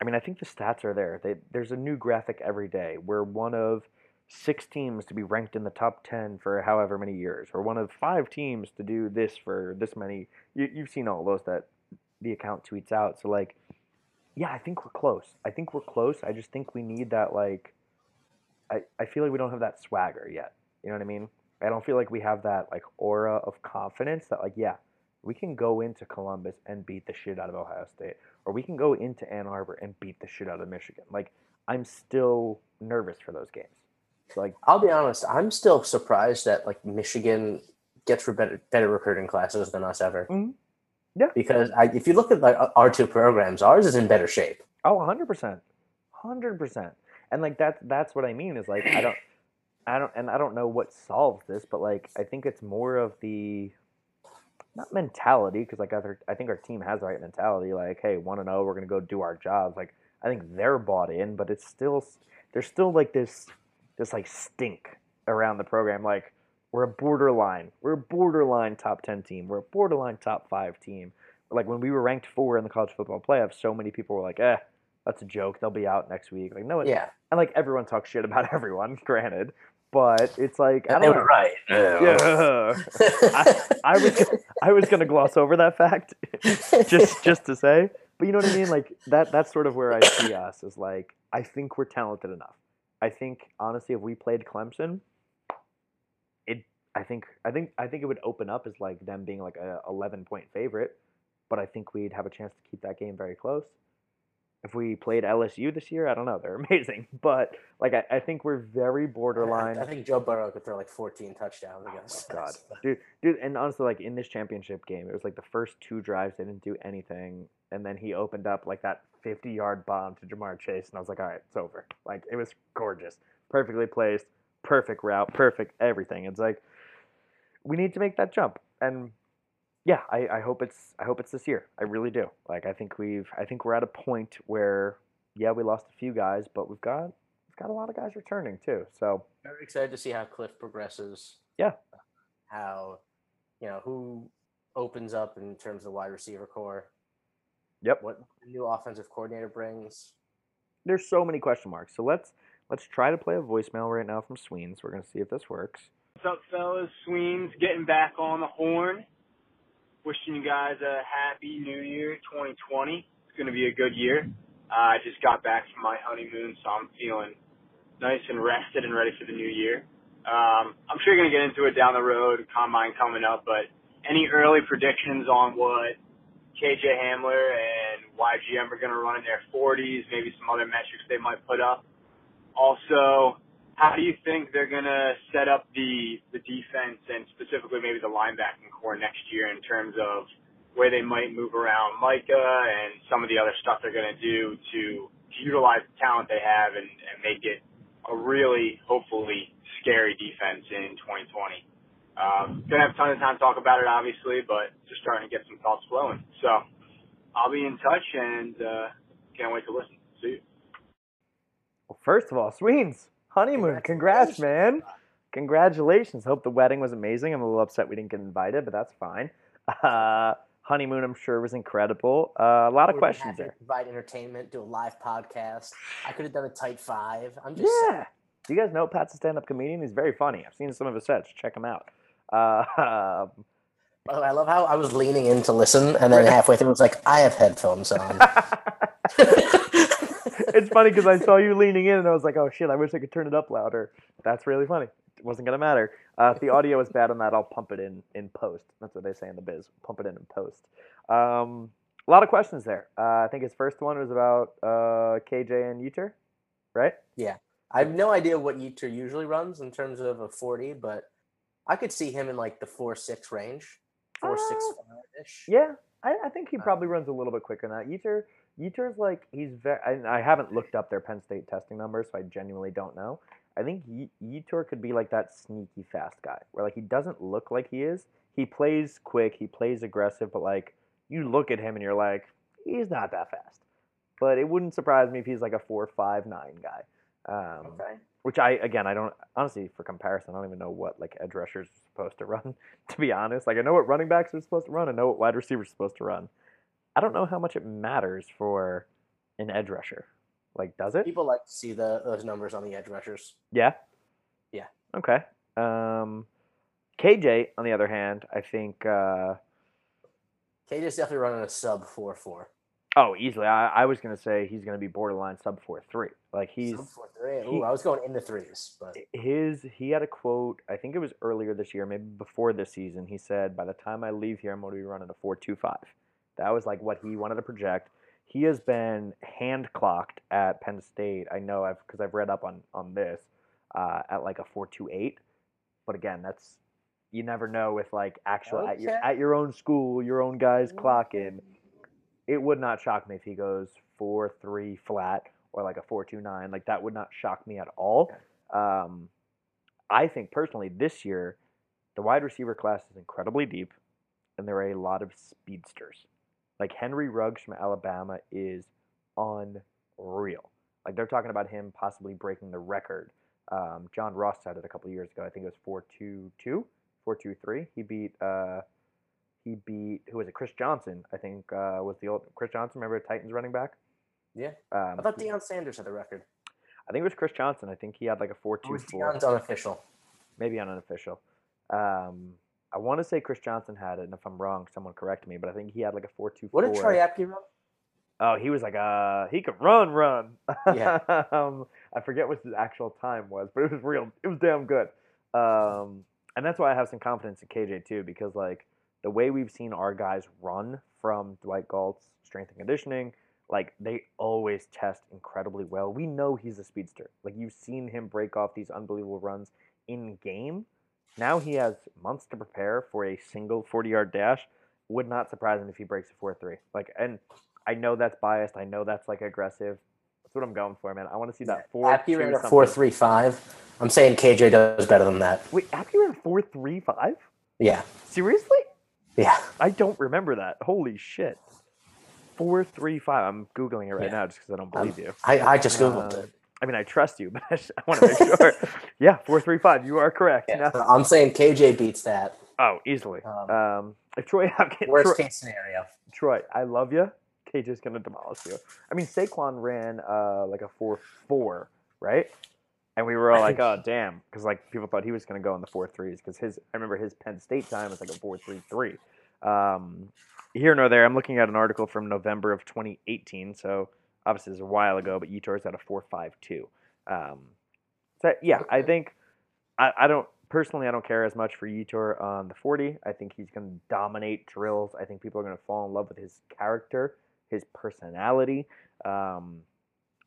I mean, I think the stats are there. They, there's a new graphic every day. We're one of six teams to be ranked in the top 10 for however many years, or one of five teams to do this for this many. You, you've seen all those that the account tweets out. So, like, yeah, I think we're close. I think we're close. I just think we need that, like, I, I feel like we don't have that swagger yet. You know what I mean? I don't feel like we have that, like, aura of confidence that, like, yeah, we can go into Columbus and beat the shit out of Ohio State, or we can go into Ann Arbor and beat the shit out of Michigan. Like, I'm still nervous for those games. So, like, I'll be honest, I'm still surprised that like Michigan gets for better better recruiting classes than us ever. Mhm. Yeah. Because I, if you look at like our two programs, ours is in better shape. Oh, 100%. 100%. And like that's that's what I mean is like I don't I don't and I don't know what solves this, but like I think it's more of the not mentality because like other I think our team has the right mentality like hey, 1 and 0, we're going to go do our jobs. Like I think they're bought in, but it's still there's still like this this like stink around the program like we're a borderline. We're a borderline top 10 team. We're a borderline top 5 team. Like when we were ranked 4 in the college football playoffs, so many people were like, "Eh, that's a joke. They'll be out next week." Like, no, it, Yeah, and like everyone talks shit about everyone, granted, but it's like I they don't were know. right. Yeah. I was gonna, I was gonna gloss over that fact just just to say, but you know what I mean. Like that that's sort of where I see us is like I think we're talented enough. I think honestly, if we played Clemson, I think I think I think it would open up as like them being like a 11 point favorite, but I think we'd have a chance to keep that game very close. If we played LSU this year, I don't know. They're amazing, but like I, I think we're very borderline. I think Joe Burrow could throw like 14 touchdowns oh against. Oh God, dude, dude, and honestly, like in this championship game, it was like the first two drives they didn't do anything, and then he opened up like that fifty-yard bomb to Ja'Marr Chase, and I was like, all right, it's over. Like it was gorgeous, perfectly placed, perfect route, perfect everything. It's like we need to make that jump, and yeah, I, I hope it's I hope it's this year. I really do. Like I think we've I think we're at a point where yeah, we lost a few guys, but we've got we've got a lot of guys returning too. So Very excited to see how Cliff progresses. Yeah. How, you know, who opens up in terms of the wide receiver core. Yep. What the new offensive coordinator brings. there's so many question marks. So let's let's try to play a voicemail right now from Sweens. We're gonna see if this works. Up, fellas? Sweens getting back on the horn. Wishing you guys a happy new year 2020. It's going to be a good year. Uh, I just got back from my honeymoon, so I'm feeling nice and rested and ready for the new year. Um, I'm sure you're going to get into it down the road, combine coming up, but any early predictions on what KJ Hamler and YGM are going to run in their 40s, maybe some other metrics they might put up? Also, how do you think they're going to set up the the defense and specifically maybe the linebacking core next year in terms of where they might move around Micah and some of the other stuff they're going to do to, utilize the talent they have and, and make it a really hopefully scary defense in 2020. Um, gonna have a ton of time to talk about it, obviously, but just starting to get some thoughts flowing. So I'll be in touch and uh, can't wait to listen. See you. Well, first of all, Sweens, honeymoon, congrats, man. Congratulations. Hope the wedding was amazing. I'm a little upset we didn't get invited, but that's fine. Uh, honeymoon, I'm sure, was incredible. Uh, a lot of questions there. Provide entertainment, do a live podcast. I could have done a tight five. I'm just Yeah. Do you guys know Pat's a stand-up comedian? He's very funny. I've seen some of his sets. Check him out. Uh, By the way, I love how I was leaning in to listen, and then halfway through, it was like, I have headphones on. it's funny because I saw you leaning in and I was like, oh shit, I wish I could turn it up louder. That's really funny. It wasn't going to matter. Uh, if the audio is bad on that, I'll pump it in in post. That's what they say in the biz. Pump it in in post. Um, a lot of questions there. Uh, I think his first one was about uh, KJ and Yetur, right? Yeah, I have no idea what Yetur usually runs in terms of a 40, but I could see him in like the 4 6 range. 4 6 Uh, 5 ish. Yeah, I, I think he probably runs a little bit quicker than that. Yetur, Yetur's like he's very. I, I haven't looked up their Penn State testing numbers, so I genuinely don't know. I think Ye- Yetur could be like that sneaky fast guy, where like he doesn't look like he is. He plays quick, he plays aggressive, but like you look at him and you're like, he's not that fast. But it wouldn't surprise me if he's like a four five nine guy. Um, Okay. which I again I don't honestly for comparison I don't even know what like edge rushers are supposed to run to be honest like I know what running backs are supposed to run I know what wide receivers are supposed to run I don't know how much it matters for an edge rusher like does it People like to see the those numbers on the edge rushers. yeah Yeah. okay um KJ on the other hand I think uh KJ's definitely running a sub four four. oh easily I, I was gonna say he's gonna be borderline sub four three like he's Sub four three. he- Ooh, I was going in the threes, but his he had a quote i think it was earlier this year maybe before this season he said by the time i leave here i'm going to be running a 425 that was like what he wanted to project. He has been hand clocked at penn state. I know i've because i've read up on on this uh, at like a 428 but again that's you never know with like actual at your at your own school your own guys clocking. It would not shock me if he goes four three flat or like a four two nine. Like that would not shock me at all. Um, I think personally this year, the wide receiver class is incredibly deep, and there are a lot of speedsters. Like Henry Ruggs from Alabama is unreal. Like they're talking about him possibly breaking the record. Um, John Ross said it a couple years ago. I think it was four two two, four two three. He beat uh, he beat who was it? Chris Johnson. I think uh, was the old Chris Johnson. Remember Titans running back? Yeah. Um, I thought Deion Sanders had the record. I think it was Chris Johnson. I think he had like a four It two was unofficial. maybe unofficial. Um, I want to say Chris Johnson had it, and if I'm wrong, someone correct me. But I think he had like a four two four. What did Troy Apke run? Oh, he was like uh he could run, run. Yeah. um, I forget what his actual time was, but it was real. It was damn good. Um, and that's why I have some confidence in KJ too, because like the way we've seen our guys run from Dwight Galt's strength and conditioning, like they always test incredibly well. We know he's a speedster. Like you've seen him break off these unbelievable runs in game. Now he has months to prepare for a single 40 yard dash. Would not surprise him if he breaks a 4 3. Like, and I know that's biased. I know that's like aggressive. That's what I'm going for, man. I want to see that 4 Apke ran a four three five. I'm saying KJ does better than that. Wait, Apke ran 4 3 5? Yeah. Seriously? Yeah. I don't remember that. Holy shit. 4 3 5. I'm Googling it right Yeah. now just because I don't believe you. I, I just googled Uh, it. I mean, I trust you, but I, want to make sure. yeah, four three five. You are correct. Yeah, so I'm saying KJ beats that. oh, easily. Um, Um, if Troy Hopkins. Worst Troy, case scenario. Troy, I love you. KJ's gonna demolish you. I mean, Saquon ran uh, like a four four, right? And we were all like, "Oh, damn," because like people thought he was gonna go in the four threes because his. I remember his Penn State time was like a four three three. Um, here nor there, I'm looking at an article from November of 2018, so obviously it's a while ago. But Yetur's at a four five two. Um, so yeah, I think I, I don't personally I don't care as much for Yetur on the 40. I think he's going to dominate drills. I think people are going to fall in love with his character, his personality, um,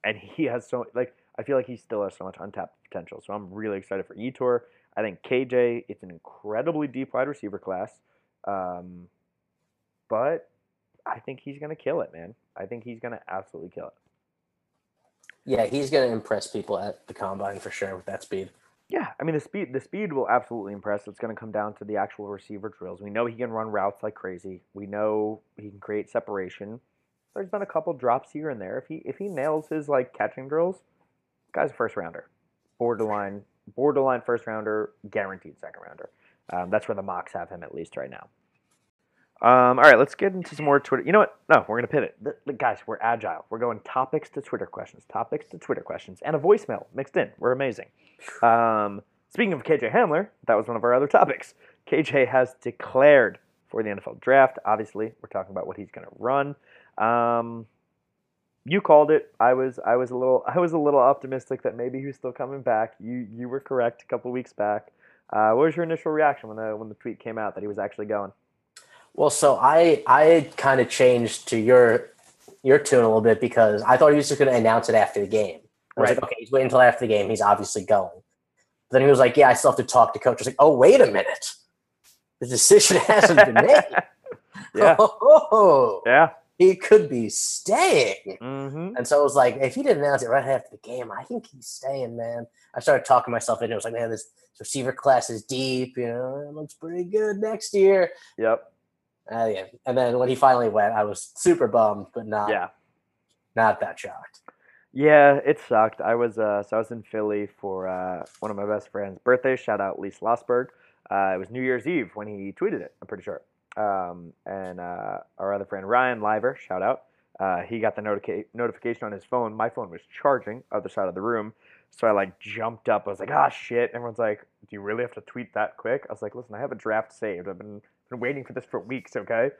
and he has so like I feel like he still has so much untapped potential. So I'm really excited for Yetur. I think KJ, it's an incredibly deep wide receiver class, um, but I think he's going to kill it, man. I think he's going to absolutely kill it. Yeah, he's going to impress people at the combine for sure with that speed. Yeah, I mean the speed the speed will absolutely impress. It's going to come down to the actual receiver drills. We know he can run routes like crazy. We know he can create separation. There's been a couple drops here and there. If he if he nails his like catching drills, guy's a first rounder, borderline borderline first rounder, guaranteed second rounder. Um, that's where the mocks have him at least right now. Um, all right, let's get into some more Twitter. You know what? No, we're gonna pivot. The, the, guys, we're agile. We're going topics to Twitter questions, topics to Twitter questions, and a voicemail mixed in. We're amazing. Um, speaking of KJ Hamler, that was one of our other topics. KJ has declared for the NFL draft. Obviously, we're talking about what he's going to run. Um, you called it. I was I was a little I was a little optimistic that maybe he's still coming back. You you were correct a couple weeks back. Uh, what was your initial reaction when the when the tweet came out that he was actually going? Well, so I I kind of changed to your your tune a little bit because I thought he was just going to announce it after the game. I was Right. like, okay, he's waiting until after the game. He's obviously going. then he was like, yeah, I still have to talk to coach. I was like, oh, wait a minute. The decision hasn't been made. Yeah. Oh, Yeah. he could be staying. Mm-hmm. And so it was like, if he didn't announce it right after the game, I think he's staying, man. I started talking myself into it. I was like, man, this receiver class is deep. You know, it looks pretty good next year. Yep. Uh, yeah. And then when he finally went, I was super bummed, but not Yeah. not that shocked. Yeah, it sucked. I was uh, so I was in Philly for uh, one of my best friend's birthday. Shout out Lee Schlossberg. Uh, it was New Year's Eve when he tweeted it. I'm pretty sure. Um, and uh, our other friend Ryan Liver, shout out. Uh, he got the notica- notification on his phone. My phone was charging other side of the room, so I like jumped up. I was like, "Ah, shit!" Everyone's like, "Do you really have to tweet that quick?" I was like, "Listen, I have a draft saved. I've been been waiting for this for weeks, okay?"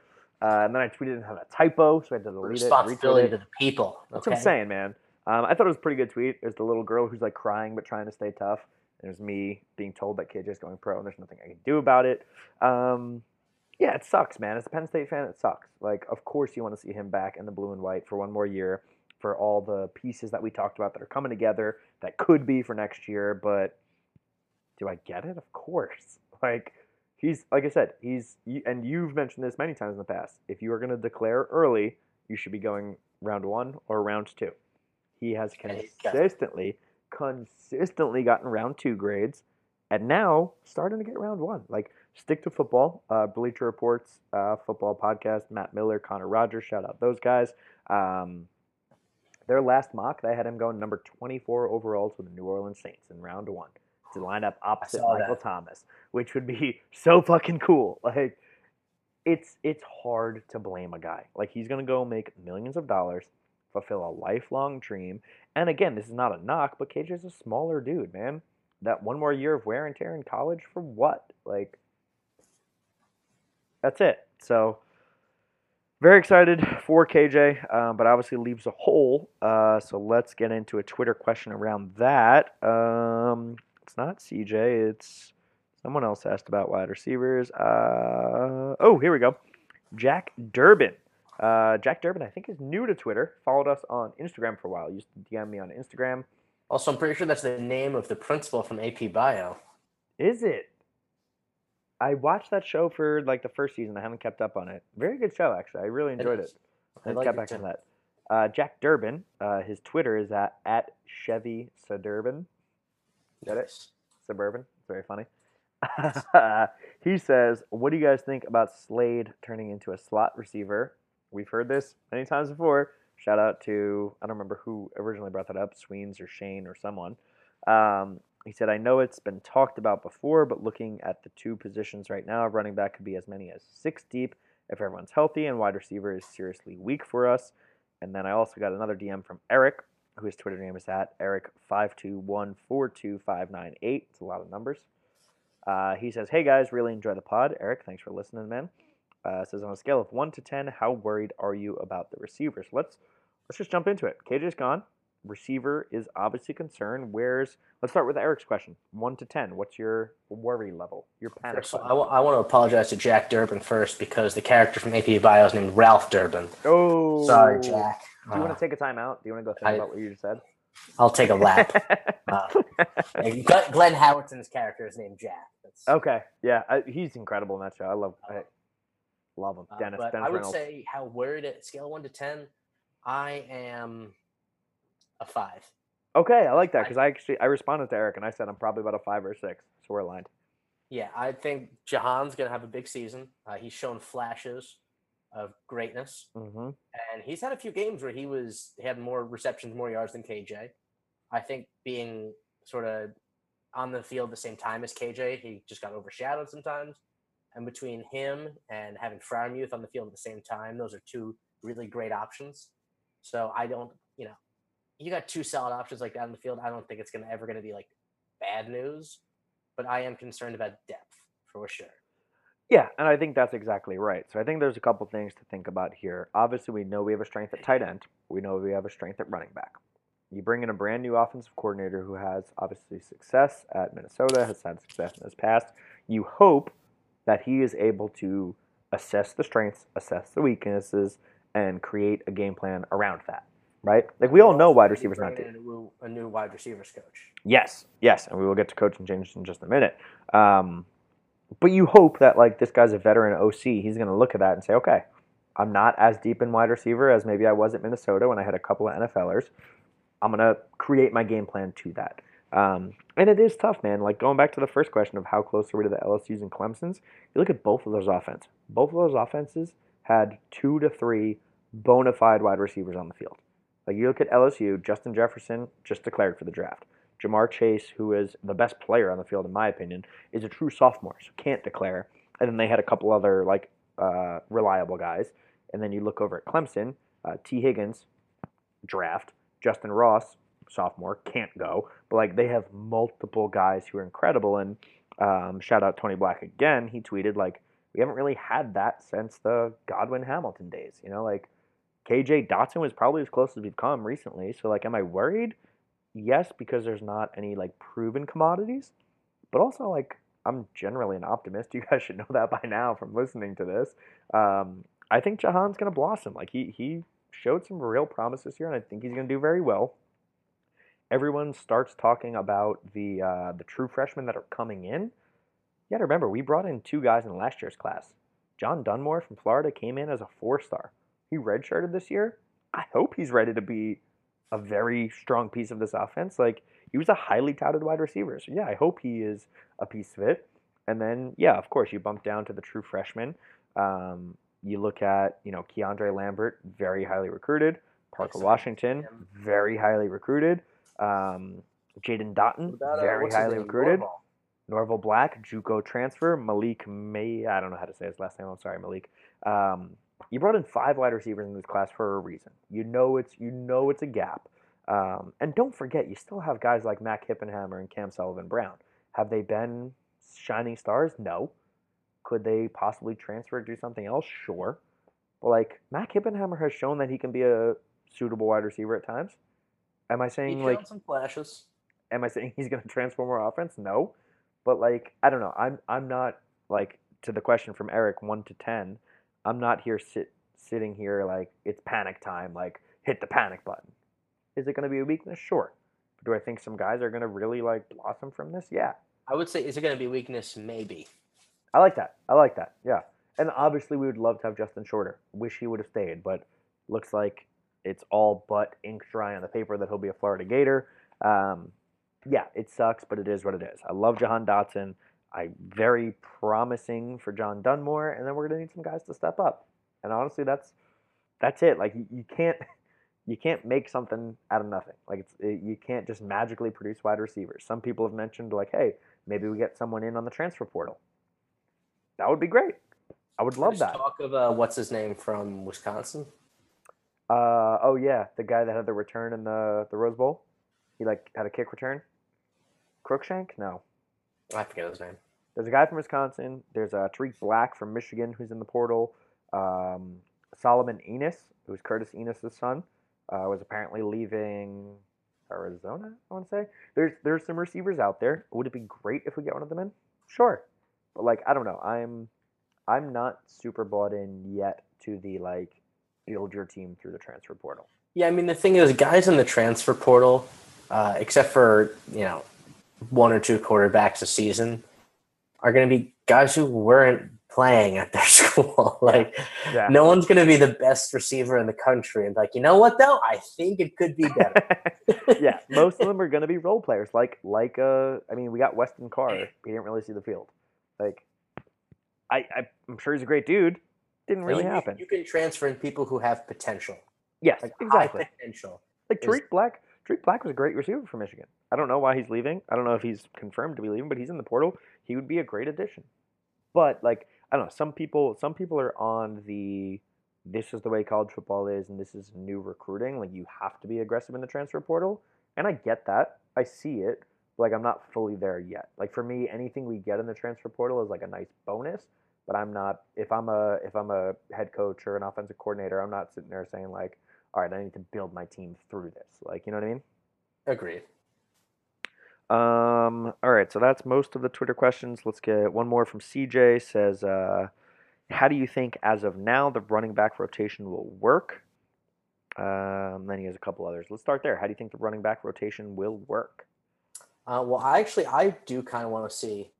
Uh, and then I tweeted and had a typo, so I had to delete it. Responsibility to the people. That's what I'm saying, man. Um, I thought it was a pretty good tweet. There's the little girl who's like crying but trying to stay tough. And There's me being told that KJ's going pro and there's nothing I can do about it. Um, yeah, it sucks, man. As a Penn State fan, it sucks. Like, of course, you want to see him back in the blue and white for one more year for all the pieces that we talked about that are coming together that could be for next year. But do I get it? Of course. Like, he's like I said, he's and you've mentioned this many times in the past. If you are going to declare early, you should be going round one or round two. He has And he's got- consistently, consistently gotten round two grades, and now starting to get round one. Like stick to football. Uh, Bleacher Reports, uh, football podcast. Matt Miller, Connor Rogers. Shout out those guys. Um, their last mock, they had him going number 24 overall to the New Orleans Saints in round one to line up opposite Michael that. Thomas, which would be so fucking cool. Like, it's it's hard to blame a guy. Like he's gonna go make millions of dollars, fulfill a lifelong dream. And again, this is not a knock, but KJ is a smaller dude, man. That one more year of wear and tear in college for what? Like, that's it. So, very excited for KJ, um, but obviously leaves a hole. Uh, so let's get into a Twitter question around that. Um, it's not CJ. It's someone else asked about wide receivers. Uh, oh, here we go. Jack Durbin. Uh, Jack Durbin, I think, is new to Twitter. Followed us on Instagram for a while. Used to DM me on Instagram. Also, I'm pretty sure that's the name of the principal from AP Bio. Is it? I watched that show for like the first season. I haven't kept up on it. Very good show, actually. I really enjoyed it. I I like got it back to that. Uh, Jack Durbin, uh, his Twitter is at, at Chevy Suburban. Get it? Suburban. It's very funny. he says, What do you guys think about Slade turning into a slot receiver? We've heard this many times before. Shout out to, I don't remember who originally brought that up, Sweens or Shane or someone. Um, he said, I know it's been talked about before, but looking at the two positions right now, running back could be as many as six deep if everyone's healthy, and wide receiver is seriously weak for us. And then I also got another DM from Eric, whose Twitter name is at Eric52142598. It's a lot of numbers. Uh, he says, Hey guys, really enjoy the pod. Eric, thanks for listening, man. Uh, says on a scale of one to ten, how worried are you about the receivers? Let's let's just jump into it. KJ's gone. Receiver is obviously concerned. Where's let's start with Eric's question. One to ten. What's your worry level? Your panic First, I, level? wa- I want to apologize to Jack Durbin first because the character from AP Bio is named Ralph Durbin. Oh, Sorry, Jack. Do you Uh, want to take a time out? Do you want to go think I- about what you just said? I'll take a lap. Uh, Glenn, Howerton's character is named Jack. That's, okay, yeah, I, he's incredible in that show. I love, I love him. uh, Dennis, but Dennis I would Reynolds. say how worried at scale one to ten, I am a five. Okay, I like that because I actually I responded to Eric and I said I'm probably about a five or a six, so we're aligned. Yeah, I think Jahan's gonna have a big season. Uh, he's shown flashes of greatness, Mm-hmm. and he's had a few games where he was he had more receptions, more yards than KJ. I think being sort of on the field at the same time as KJ, he just got overshadowed sometimes. And between him and having Freiermuth on the field at the same time, those are two really great options. So I don't, you know, you got two solid options like that on the field. I don't think it's gonna ever gonna be like bad news, but I am concerned about depth for sure. Yeah, and I think that's exactly right. So I think there's a couple things to think about here. Obviously, we know we have a strength at tight end. We know we have a strength at running back. You bring in a brand new offensive coordinator who has obviously success at Minnesota, has had success in his past. You hope that he is able to assess the strengths, assess the weaknesses, and create a game plan around that. Right? Like we all know wide receivers not deep. a new, a new wide receivers coach. Yes, yes, and we will get to coaching changes in just a minute. Um, but you hope that like this guy's a veteran OC. He's going to look at that and say, okay, I'm not as deep in wide receiver as maybe I was at Minnesota when I had a couple of NFLers. I'm going to create my game plan to that. Um, and it is tough, man. Like going back to the first question of how close are we to the LSU's and Clemson's, you look at both of those offenses. Both of those offenses had two to three bona fide wide receivers on the field. Like you look at LSU, Justin Jefferson just declared for the draft. Ja'Marr Chase, who is the best player on the field in my opinion, is a true sophomore, so can't declare. And then they had a couple other like uh, reliable guys. And then you look over at Clemson, uh, Tee Higgins, draft. Justyn Ross, sophomore, can't go. But like they have multiple guys who are incredible. And um, shout out Tony Black again. He tweeted like we haven't really had that since the Godwin Hamilton days. You know, like KJ Dotson was probably as close as we've come recently. So like, am I worried? Yes, because there's not any like proven commodities. But also like I'm generally an optimist. You guys should know that by now from listening to this. Um, I think Jahan's gonna blossom. Like he he showed some real promise this year, and I think he's gonna do very well everyone starts talking about the uh, the true freshmen that are coming in. To remember, we brought in two guys in last year's class. John Dunmore from Florida came in as a four star. He redshirted this year. I hope he's ready to be a very strong piece of this offense. Like he was a highly touted wide receiver. So yeah, I hope he is a piece of it. And then yeah, of course, you bump down to the true freshman. Um, you look at you know Keandre Lambert, very highly recruited. Parker Washington, very highly recruited. Um, Jaden Dottin, about, uh, very highly recruited. Norval. Norval Black, JUCO transfer. Malik May, I don't know how to say his last name. I'm sorry, Malik. Um, you brought in five wide receivers in this class for a reason. You know it's you know it's a gap. Um, and don't forget, you still have guys like Mac Hippenhammer and Cam Sullivan Brown. Have they been shining stars? No. Could they possibly transfer to do something else? Sure. But like Mac Hippenhammer has shown that he can be a suitable wide receiver at times. Am I saying showed like some flashes. am I saying he's going to transform our offense? No, but like I don't know. I'm I'm not like to the question from Eric one to ten. I'm not here sit sitting here like it's panic time. Like hit the panic button. Is it going to be a weakness? Sure. Do I think some guys are going to really like blossom from this? Yeah, I would say, is it going to be weakness? Maybe. I like that. I like that. Yeah, and obviously we would love to have Justin Shorter. Wish he would have stayed, but looks like it's all but ink dry on the paper that he'll be a Florida Gator. Um, yeah, it sucks, but it is what it is. I love Jahan Dotson. I very promising for John Dunmore, and then we're gonna need some guys to step up. And honestly, that's that's it. Like you, you can't you can't make something out of nothing. Like it's it, you can't just magically produce wide receivers. Some people have mentioned like, hey, maybe we get someone in on the transfer portal. That would be great. I would love There's that. Talk of uh, what's his name from Wisconsin. Uh, oh yeah, the guy that had the return in the the Rose Bowl. He like had a kick return. Cruickshank? No. I forget his name. There's a guy from Wisconsin. There's a Tarik Black from Michigan who's in the portal. Um, Solomon Enis, who's Curtis Enis' son, uh, was apparently leaving Arizona. I want to say there's there's some receivers out there. Would it be great if we get one of them in? Sure, but like I don't know. I'm I'm not super bought in yet to the like build your team through the transfer portal. Yeah, I mean the thing is, guys in the transfer portal, uh, except for you know one or two quarterbacks a season, are going to be guys who weren't playing at their school. like Yeah. no one's going to be the best receiver in the country, and like you know what though, I think it could be better. yeah, most of them are going to be role players. Like, like, uh, I mean, we got Weston Carr. He didn't really see the field. Like, I, I I'm sure he's a great dude. Didn't really happen. You can transfer in people who have potential, yes, like exactly. high potential. Like is- Black. Tarik Black was a great receiver for Michigan. I don't know why he's leaving. I don't know if he's confirmed to be leaving, but he's in the portal. He would be a great addition. But like, I don't know. Some people, some people are on the this is the way college football is, and this is new recruiting. Like, you have to be aggressive in the transfer portal, and I get that. I see it. Like, I'm not fully there yet. Like for me, anything we get in the transfer portal is like a nice bonus. But I'm not. If I'm a if I'm a head coach or an offensive coordinator, I'm not sitting there saying like, all right, I need to build my team through this. Like, you know what I mean? Agreed. Um, all right, so that's most of the Twitter questions. Let's get one more from CJ. Says, uh, "How do you think, as of now, the running back rotation will work?" Um, then he has a couple others. Let's start there. How do you think the running back rotation will work? Uh, well, I actually I do kind of want to see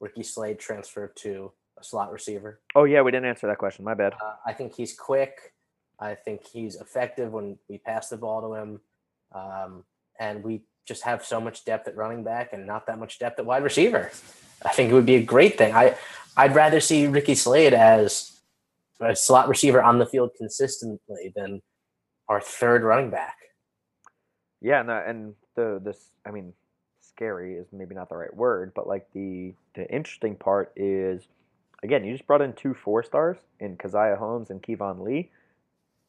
Ricky Slade transfer to a slot receiver. Oh yeah, we didn't answer that question. My bad. Uh, I think he's quick. I think he's effective when we pass the ball to him. Um, and we just have so much depth at running back and not that much depth at wide receiver. I think it would be a great thing. I I'd rather see Ricky Slade as a slot receiver on the field consistently than our third running back. Yeah, and the, this I mean, scary is maybe not the right word, but like the the interesting part is, again, you just brought in two four stars in Caziah Holmes and Keyvone Lee.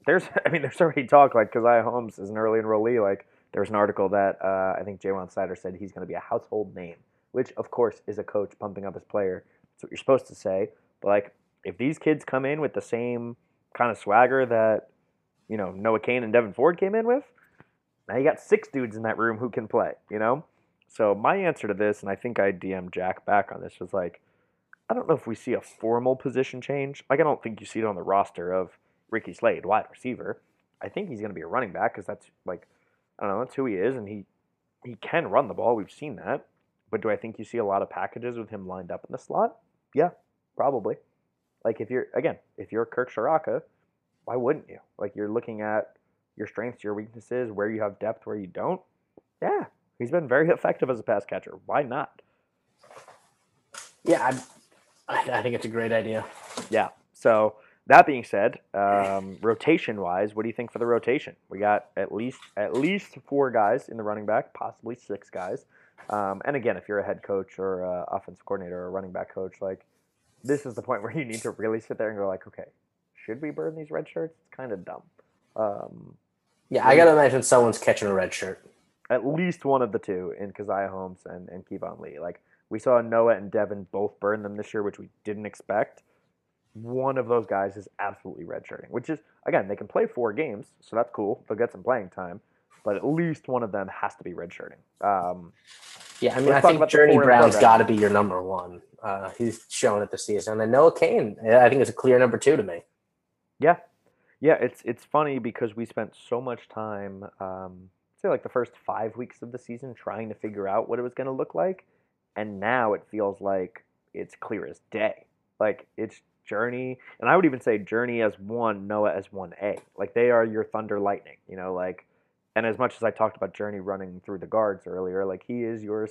There's I mean, there's already talk like Caziah Holmes is an early enrollee. Like there was an article that uh, I think JaJuan Seider said he's going to be a household name, which of course is a coach pumping up his player. That's what you're supposed to say. But like if these kids come in with the same kind of swagger that you know Noah Cain and Devyn Ford came in with, now you got six dudes in that room who can play. You know. So my answer to this, and I think I DM Jack back on this, was like, I don't know if we see a formal position change. Like I don't think you see it on the roster of Ricky Slade, wide receiver. I think he's going to be a running back because that's like, I don't know, that's who he is, and he he can run the ball. We've seen that. But do I think you see a lot of packages with him lined up in the slot? Yeah, probably. Like if you're again, if you're Kirk Ciarrocca, why wouldn't you? Like you're looking at your strengths, your weaknesses, where you have depth, where you don't. Yeah, he's been very effective as a pass catcher. Why not? Yeah, I, I think it's a great idea. Yeah. So that being said, um, rotation wise, what do you think for the rotation? We got at least at least four guys in the running back, possibly six guys. Um, and again, if you're a head coach or a offensive coordinator or a running back coach, like this is the point where you need to really sit there and go like, okay, should we burn these red shirts? It's kind of dumb. Um, Yeah, I gotta imagine someone's catching a red shirt. at least one of the two in Caziah Holmes and, and Keyvone Lee. Like we saw Noah and Devyn both burn them this year, which we didn't expect. One of those guys is absolutely redshirting, which is again they can play four games, so that's cool. They'll get some playing time, but at least one of them has to be redshirting. Um, Yeah, I mean, I think Journey Brown's got to be your number one. Uh, he's shown it this season, and then Noah Cain, I think, is a clear number two to me. Yeah, yeah. It's it's funny because we spent so much time, um, say like the first five weeks of the season, trying to figure out what it was going to look like, and now it feels like it's clear as day. Like it's Journey, and I would even say Journey as one, Noah as one A. Like they are your Thunder Lightning. You know, like, and as much as I talked about Journey running through the guards earlier, like he is your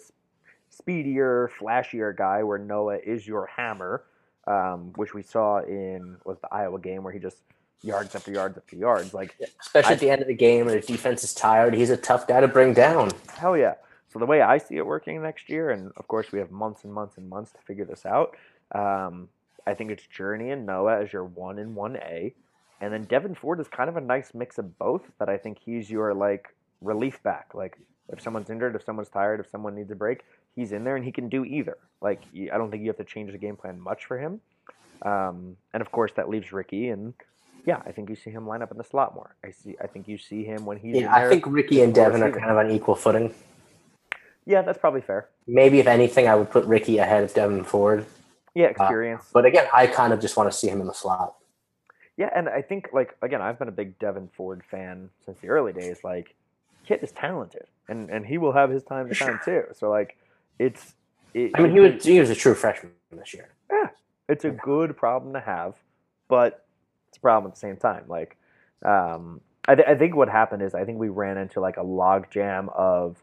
speedier, flashier guy, where Noah is your hammer um, which we saw in was the Iowa game where he just yards after yards after yards. Like Especially I- at the end of the game, when the defense is tired, he's a tough guy to bring down. hell yeah. So the way I see it working next year, and of course we have months and months and months to figure this out. Um, I think it's Journey and Noah as your one and one A, and then Devyn Ford is kind of a nice mix of both. That I think he's your like relief back. Like if someone's injured, if someone's tired, if someone needs a break, he's in there and he can do either. Like I don't think you have to change the game plan much for him. Um, and of course that leaves Ricky, and yeah, I think you see him line up in the slot more. I see. I think you see him when he's. in Yeah, I think Ricky and Devyn are kind of on equal footing. Yeah, that's probably fair. Maybe, if anything, I would put Ricky ahead of Devyn Ford. Yeah, experience. But again, I kind of just want to see him in the slot. Yeah, and I think like again, I've been a big Devyn Ford fan since the early days. Like, kid is talented, and and he will have his time to shine too. So like, it's. It, I mean, he was he was a true freshman this year. Yeah, it's a good problem to have, but it's a problem at the same time. Like, um, I, th- I think what happened is I think we ran into like a log jam of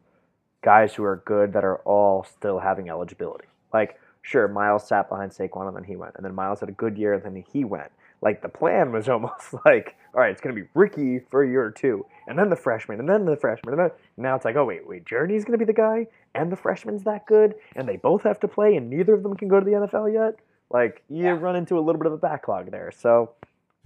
guys who are good that are all still having eligibility. Like, sure, Miles sat behind Saquon and then he went, and then Miles had a good year and then he went. Like the plan was almost like, all right, it's gonna be Ricky for a year or two, and then the freshman, and then the freshman, and then now it's like, oh wait, wait, Journey's gonna be the guy, and the freshman's that good, and they both have to play, and neither of them can go to the NFL yet. Like you Yeah. run into a little bit of a backlog there. So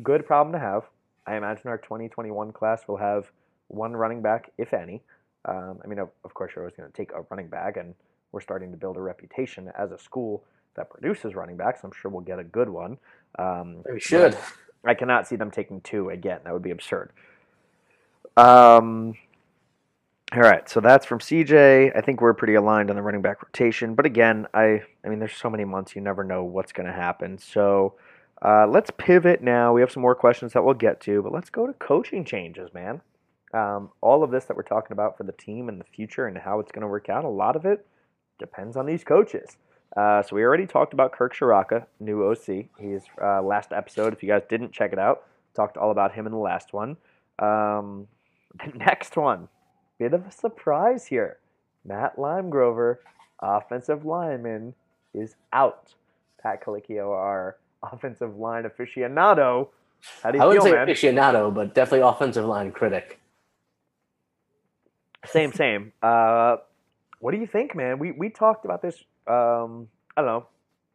good problem to have. I imagine our 2021 class will have one running back, if any. Um, I mean, of, of course, you're always going to take a running back, and we're starting to build a reputation as a school that produces running backs. I'm sure we'll get a good one. Um, We should. I cannot see them taking two again. That would be absurd. Um, all right, so that's from CJ. I think we're pretty aligned on the running back rotation, but again, I I mean, there's so many months you never know what's going to happen. So uh, let's pivot now. We have some more questions that we'll get to, but let's go to coaching changes, man. Um, all of this that we're talking about for the team and the future and how it's going to work out, a lot of it depends on these coaches. Uh, so we already talked about Kirk Ciarrocca, new OC. He's uh, last episode. If you guys didn't check it out, talked all about him in the last one. Um, the next one, bit of a surprise here. Matt Limegrover, offensive lineman, is out. Pat Colicchio, our offensive line aficionado. How do you I wouldn't feel, say man? aficionado, but definitely offensive line critic. Same, same. Uh, what do you think, man? We we talked about this. Um, I don't know,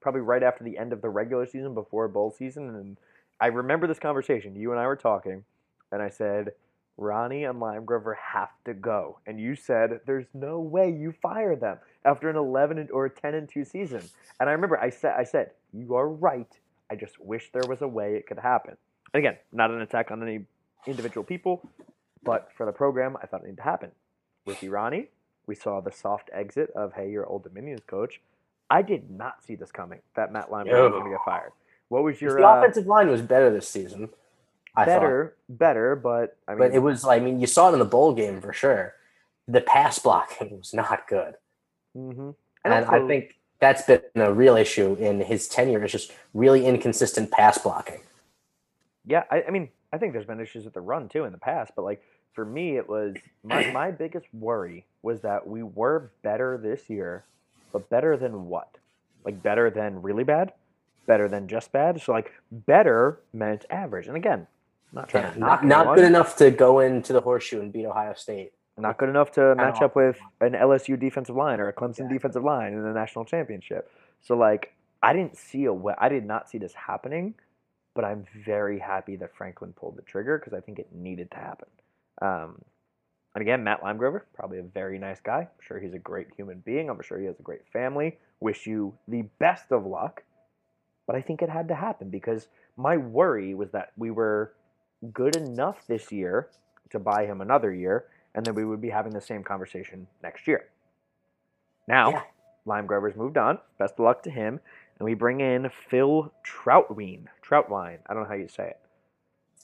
probably right after the end of the regular season, before bowl season, and I remember this conversation. You and I were talking, and I said, Rahne and Limegrover have to go, and you said, "There's no way you fire them after an 11 and- or a 10 and two season." And I remember I said, "I said you are right. I just wish there was a way it could happen." And again, not an attack on any individual people, but for the program, I thought it needed to happen with Irani. We saw the soft exit of hey, your Old Dominions coach. I did not see this coming. That Matt Lyman was going to get fired. What was your the uh, offensive line was better this season. I thought. better? Better, but I mean, but it was. I mean, you saw it in the bowl game for sure. The pass blocking was not good, mhm. and, I also- think that's been a real issue in his tenure. Is just really inconsistent pass blocking. yeah, I, I mean, I think there's been issues with the run too in the past, but like for me, it was my my biggest worry was that we were better this year, but better than what? Like better than really bad, better than just bad. So like better meant average, and again, not trying Yeah, to not, not good enough to go into the horseshoe and beat Ohio State. Not good enough to match up with an LSU defensive line or a Clemson Exactly. defensive line in the national championship. So like I didn't see a way, I did not see this happening, but I'm very happy that Franklin pulled the trigger because I think it needed to happen. Um, and again, Matt Limegrover, probably a very nice guy. I'm sure he's a great human being. I'm sure he has a great family. Wish you the best of luck. But I think it had to happen because my worry was that we were good enough this year to buy him another year, and then we would be having the same conversation next year. Now, Yeah. Limegrover's moved on. Best of luck to him. And we bring in Phil Trautwein. Trautwein. I don't know how you say it.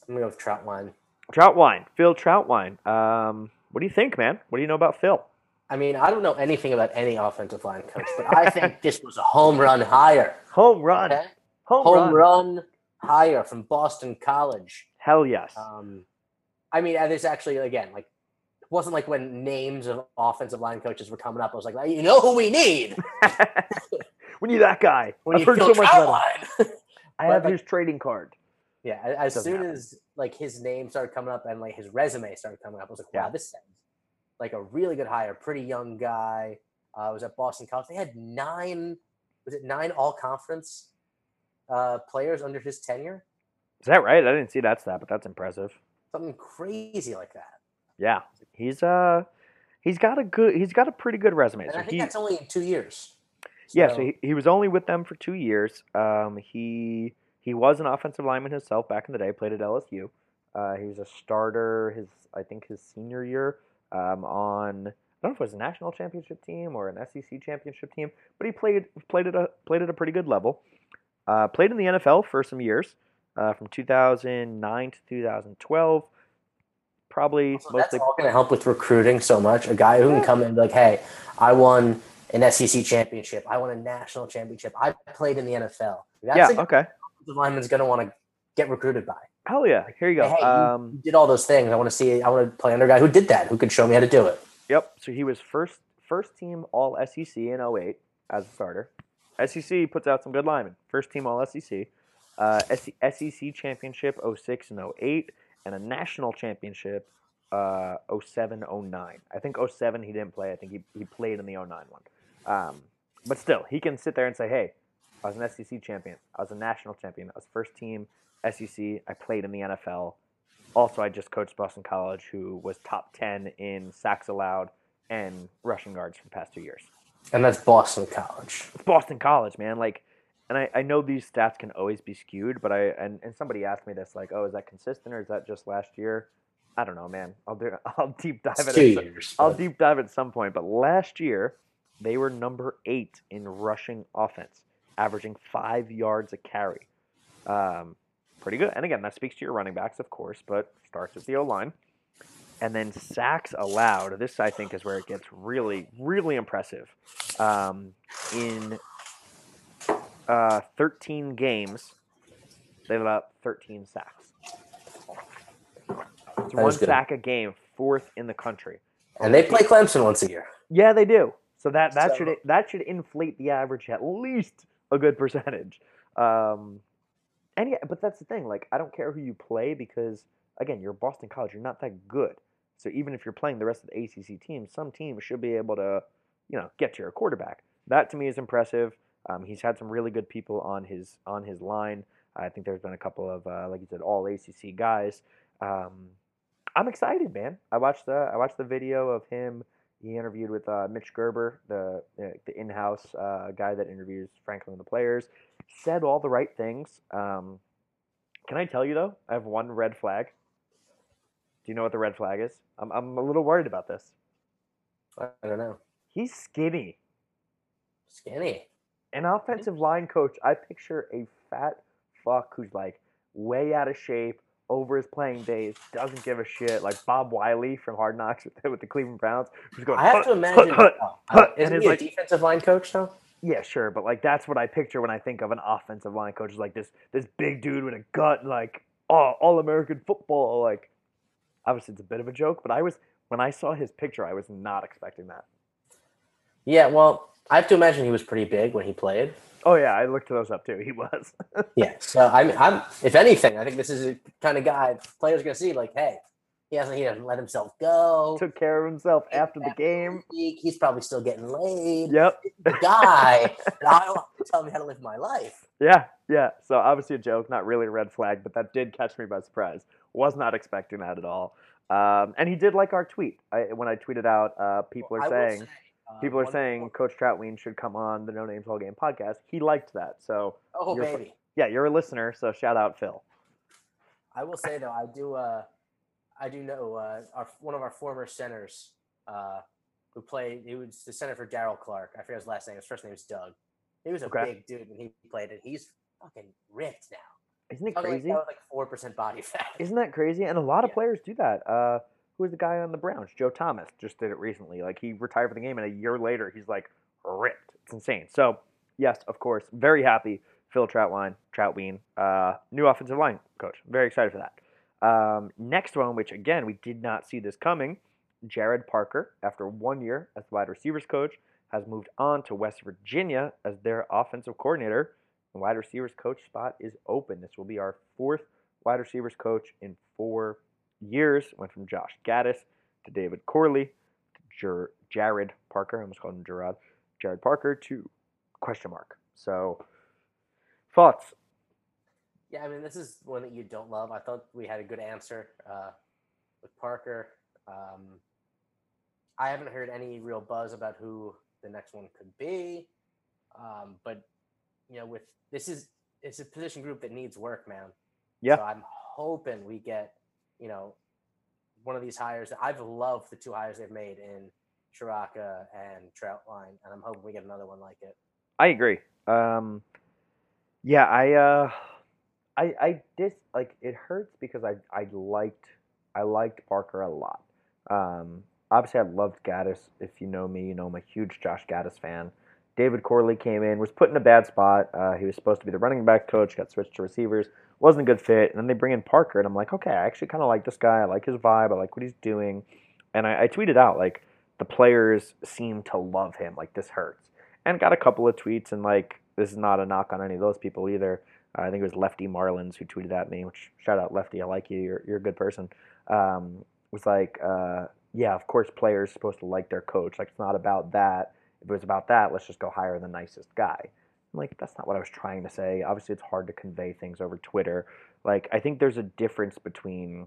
I'm gonna go with Troutline. Trautwein. Phil Trautwein. Um, what do you think, man? What do you know about Phil? I mean, I don't know anything about any offensive line coach, but I think this was a home run hire. Home run. Okay? Home, Home run. run hire from Boston College. Hell yes. Um, I mean, and there's actually again like it wasn't like when names of offensive line coaches were coming up. I was like, you know who we need? we need that guy. We I've heard so much about him. I have like- his trading card. Yeah, as Doesn't soon happen. as like his name started coming up and like his resume started coming up, I was like, wow, Yeah. this sounds like a really good hire. Pretty young guy. Uh, was at Boston College. They had nine. Was it nine all conference uh, players under his tenure? Is that right? I didn't see that stat, but that's impressive. Something crazy like that. Yeah, he's uh, he's got a good, he's got a pretty good resume. And So I think he, that's only two years. yeah, so he, he was only with them for two years. Um, he he was an offensive lineman himself back in the day. Played at LSU. Uh, he was a starter. His I think his senior year um, on I don't know if it was a national championship team or an SEC championship team, but he played played at a played at a pretty good level. Uh, played in the NFL for some years, uh, from 2009 to 2012. Probably So that's all going to help with recruiting so much. A guy who can come in and be like, hey, I won an SEC championship. I won a national championship. I played in the NFL. That's yeah. Okay. The lineman's going to want to get recruited by. Hell yeah. Here you go. Hey, Um, you did all those things. I want to see. I want to play under a guy who did that, who could show me how to do it. Yep. So he was first first team All SEC in 08 as a starter. SEC puts out some good linemen. First team All SEC. Uh, SEC championship 06 and 08, and a national championship uh, 07 09. I think 07 he didn't play. I think he, he played in the 09 one. Um, but still, he can sit there and say, hey, I was an SEC champion. I was a national champion. I was first team SEC. I played in the NFL. Also, I just coached Boston College, who was top 10 in sacks allowed and rushing yards for the past two years. And that's Boston College. It's Boston College, man. Like, and I, I know these stats can always be skewed, but I and, and somebody asked me this, like, oh, is that consistent or is that just last year? I don't know, man. I'll do I'll deep dive It's it. two some- years. I'll deep dive at some point. But last year, they were number eight in rushing offense, averaging five yards a carry. Um, pretty good. And again, that speaks to your running backs, of course, but starts with the O line. And then sacks allowed. This, I think, is where it gets really, really impressive. Um, in uh, 13 games, they have about 13 sacks. It's That one sack a game, fourth in the country. And they play Clemson once a year. Yeah, they do. So that that So- should that should inflate the average at least a good percentage. Um, and yeah, but that's the thing. Like, I don't care who you play because again, you're Boston College. You're not that good. So even if you're playing the rest of the ACC teams, some teams should be able to, you know, get to your quarterback. That to me is impressive. Um, he's had some really good people on his on his line. I think there's been a couple of uh, like you said, all ACC guys. Um, I'm excited, man. I watched the I watched the video of him. He interviewed with uh, Mitch Gerber, the the in-house uh, guy that interviews Franklin and the players. Said all the right things. Um, can I tell you though? I have one red flag. Do you know what the red flag is? I'm I'm a little worried about this. I don't know. He's skinny. Skinny. An offensive line coach, I picture a fat fuck who's like way out of shape, over his playing days, doesn't give a shit, like Bob Wiley from Hard Knocks with, with the Cleveland Browns, who's going. I have to imagine. hut, hut," and isn't it's he a like- defensive line coach though? Yeah, sure, but like that's what I picture when I think of an offensive line coach. Is like this this big dude with a gut, like oh, all American football. Like, obviously it's a bit of a joke, but I was when I saw his picture, I was not expecting that. Yeah. Well, I have to imagine he was pretty big when he played. Oh yeah, I looked those up too. He was. Yeah. So I'm, I'm. If anything, I think this is a kind of guy players are gonna see. Like, hey, he hasn't. He hasn't let himself go. Took care of himself after the game. Week, He's probably still getting laid. Yep. The guy. I don't want to tell me how to live my life. Yeah, yeah. So obviously a joke, not really a red flag, but that did catch me by surprise. Was not expecting that at all. Um, and he did like our tweet. I, when I tweeted out, uh, people are I saying say, people are saying Coach Troutween should come on the No Names All Game podcast. He liked that. So Oh you're- baby. yeah, you're a listener. So shout out Phil. I will say though, I do. Uh, I do know uh, our one of our former centers uh, who played. He was the center for Daryl Clark. I forget his last name. His first name is Doug. He was a Okay. big dude when he played, and he's fucking ripped now. Isn't it Talking crazy? like four percent body fat. Isn't that crazy? And a lot of Yeah. players do that. Uh, who was the guy on the Browns? Joe Thomas just did it recently. Like he retired for the game, and a year later, he's like ripped. It's insane. So yes, of course, very happy. Phil Trautwein, Troutween, uh, new offensive line coach. Very excited for that. Um, next one, which again we did not see this coming. Jared Parker, after one year as wide receivers coach, has moved on to West Virginia as their offensive coordinator. The wide receivers coach spot is open. This will be our fourth wide receivers coach in four years. Went from Josh Gaddis to David Corley to Jer- Jared Parker. I almost called him Gerard. Jared Parker to question mark. So, thoughts? Yeah, I mean, this is one that you don't love. I thought we had a good answer uh, with Parker. Um, I haven't heard any real buzz about who the next one could be, um, but you know, with this is it's a position group that needs work, man. Yeah. So I'm hoping we get you know one of these hires. that I've loved the two hires they've made in Ciarrocca and Troutline, and I'm hoping we get another one like it. I agree. Um, yeah, I, uh, I, I dis like it hurts because I, I liked, I liked Parker a lot. Um, obviously, I loved Gaddis. If you know me, you know I'm a huge Josh Gaddis fan. David Corley came in, was put in a bad spot. Uh, he was supposed to be the running back coach, got switched to receivers, wasn't a good fit. And then they bring in Parker, and I'm like, okay, I actually kind of like this guy. I like his vibe. I like what he's doing. And I, I tweeted out like the players seem to love him. Like this hurts and got a couple of tweets and like this is not a knock on any of those people either. Uh, I think it was Lefty Marlins who tweeted at me, which shout out Lefty, I like you, you're you're a good person. Um, was like, uh, yeah, of course players supposed to like their coach. Like it's not about that. If it was about that, let's just go hire the nicest guy. I'm like, that's not what I was trying to say. Obviously, it's hard to convey things over Twitter. Like, I think there's a difference between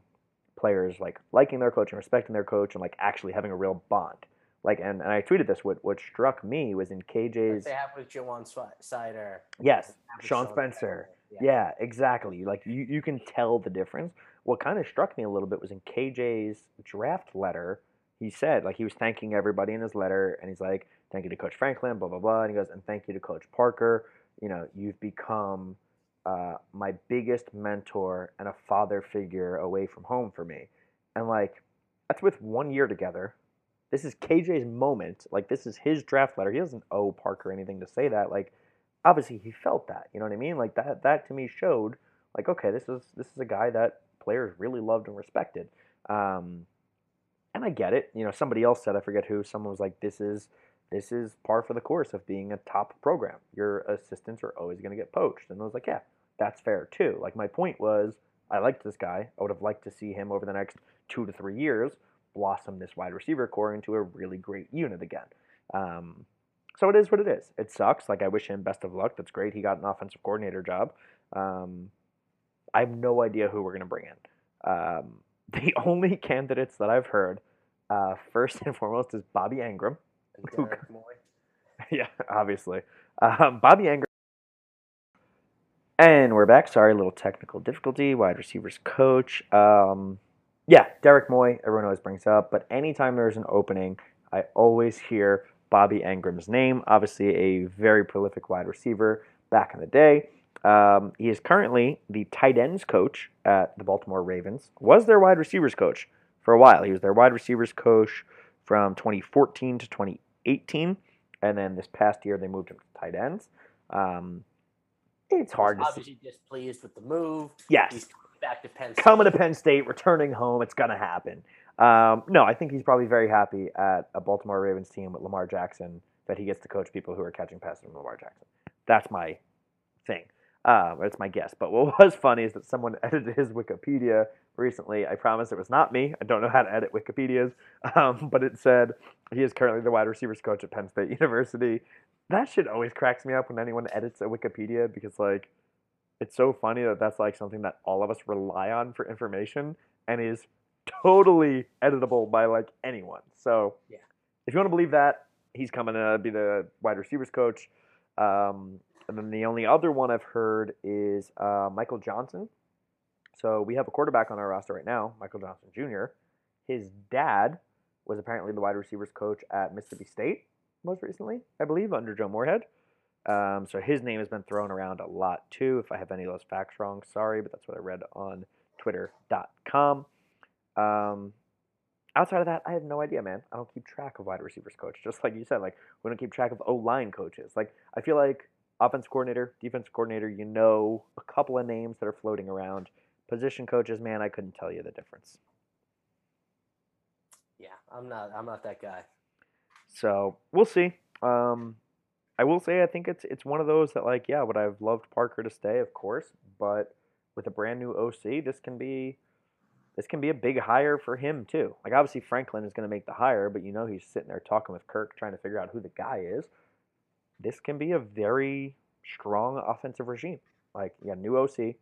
players like liking their coach and respecting their coach and like actually having a real bond. Like, and, and I tweeted this. What what struck me was in Like KJ's. they have with JaJuan Seider. Yes, Sean Spencer. Yeah. Yeah, exactly. Like you, you can tell the difference. What kind of struck me a little bit was in KJ's draft letter. He said, like, he was thanking everybody in his letter, and he's like, "Thank you to Coach Franklin, blah blah blah." And he goes, "And thank you to Coach Parker. You know, you've become uh, my biggest mentor and a father figure away from home for me." And like, that's with one year together. This is KJ's moment. Like, this is his draft letter. He doesn't owe Parker anything to say that. Like, obviously he felt that. You know what I mean? Like that that to me showed like okay, this is this is a guy that players really loved and respected. Um, and I get it. You know, somebody else said I forget who. Someone was like, "This is this is par for the course of being a top program. Your assistants are always going to get poached." And I was like, "Yeah, that's fair too." Like my point was, I liked this guy. I would have liked to see him over the next two to three years blossom this wide receiver core into a really great unit again. Um, so it is what it is. It sucks. Like I wish him best of luck. That's great. He got an offensive coordinator job. Um, I have no idea who we're going to bring in. Um, the only candidates that I've heard, uh, first and foremost, is Bobby Engram. And Derek Moye. yeah, obviously. Um, Bobby Engram. And we're back. Sorry, a little technical difficulty. Wide receivers coach. Um, yeah, Derek Moy, everyone always brings up. But anytime there's an opening, I always hear Bobby Engram's name. Obviously, a very prolific wide receiver back in the day. Um, he is currently the tight ends coach at the Baltimore Ravens. Was their wide receivers coach for a while. He was their wide receivers coach from 2014 to 2018, and then this past year they moved him to tight ends. Um, it's hard He's to see. obviously displeased with the move. Yes, He's coming back to Penn State. coming to Penn State, returning home. It's gonna happen. Um, no, I think he's probably very happy at a Baltimore Ravens team with Lamar Jackson that he gets to coach people who are catching passes from Lamar Jackson. That's my thing. Um, that's my guess. But what was funny is that someone edited his Wikipedia recently. I promise it was not me. I don't know how to edit Wikipedias, um, but it said he is currently the wide receivers coach at Penn State University. That shit always cracks me up when anyone edits a Wikipedia because like it's so funny that that's like something that all of us rely on for information and is totally editable by like anyone. So Yeah. if you want to believe that, he's coming to be the wide receivers coach. Um, and then the only other one I've heard is uh, Michael Johnson. So we have a quarterback on our roster right now, Michael Johnson Jr. His dad was apparently the wide receivers coach at Mississippi State most recently, I believe, under Joe Moorhead. Um, so his name has been thrown around a lot too. If I have any of those facts wrong, sorry, but that's what I read on twitter.com. Um, outside of that, I have no idea, man. I don't keep track of wide receivers coach. Just like you said, like we don't keep track of O line coaches. Like I feel like offense coordinator, defense coordinator, you know a couple of names that are floating around. Position coaches, man, I couldn't tell you the difference. Yeah, I'm not. I'm not that guy. So we'll see. Um, I will say I think it's it's one of those that like yeah, would I've loved Parker to stay, of course, but with a brand new OC, this can be this can be a big hire for him too. Like obviously Franklin is going to make the hire, but you know he's sitting there talking with Kirk, trying to figure out who the guy is. This can be a very strong offensive regime. Like yeah, new OC,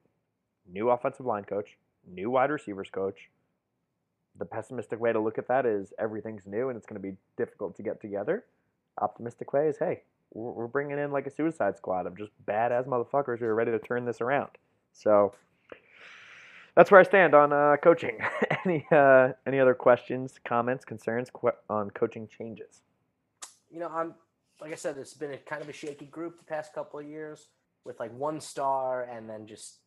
new offensive line coach, new wide receivers coach. The pessimistic way to look at that is everything's new and it's going to be difficult to get together. Optimistic way is hey, we're bringing in like a suicide squad of just badass motherfuckers who are ready to turn this around. So that's where I stand on uh, coaching. any uh, any other questions, comments, concerns qu- on coaching changes? You know, I'm like I said, it's been a kind of a shaky group the past couple of years with like one star and then just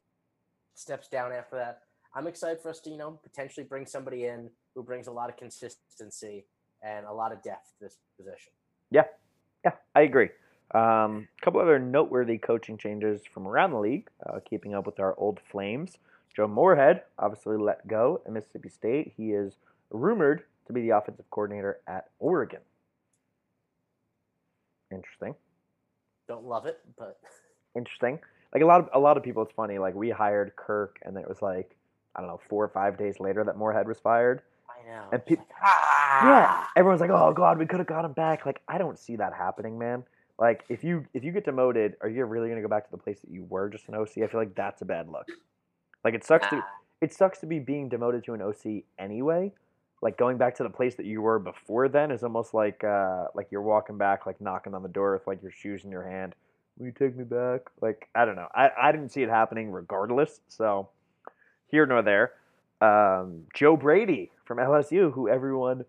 steps down after that. I'm excited for us to, you know, potentially bring somebody in who brings a lot of consistency and a lot of depth to this position. Yeah, Yeah, I agree. Um, a couple other noteworthy coaching changes from around the league, uh, keeping up with our old flames. Joe Moorhead obviously let go at Mississippi State. He is rumored to be the offensive coordinator at Oregon. Interesting. Don't love it, but Interesting. Like a lot of a lot of people, it's funny. Like we hired Kirk, and then it was like I don't know, four or five days later that Moorhead was fired. I know. And it's peop- like, ah! Yeah, everyone's like, "Oh God, we could have got him back." Like, I don't see that happening, man. Like, if you if you get demoted, are you really gonna go back to the place that you were just an OC? I feel like that's a bad look. Like, it sucks to it sucks to be being demoted to an OC anyway. Like going back to the place that you were before then is almost like uh, like you're walking back, like knocking on the door with like your shoes in your hand. Will you take me back? Like I don't know. I, I didn't see it happening regardless. So here nor there. Um, Joe Brady from LSU, who everyone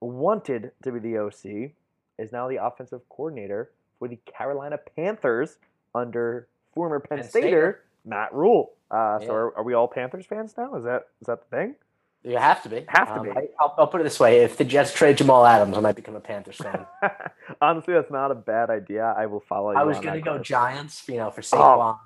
wanted to be the OC, is now the offensive coordinator for the Carolina Panthers under former Penn, Penn Stater Stater. Matt Rhule. Uh, So are, are we all Panthers fans now? Is that is that the thing? You have to be. Have to Um, be. I, will I'll put it this way: if the Jets trade Jamal Adams, I might become a Panthers fan. Honestly, that's not a bad idea. I will follow you. I was gonna go course. Giants, you know, for Oh, Saquon.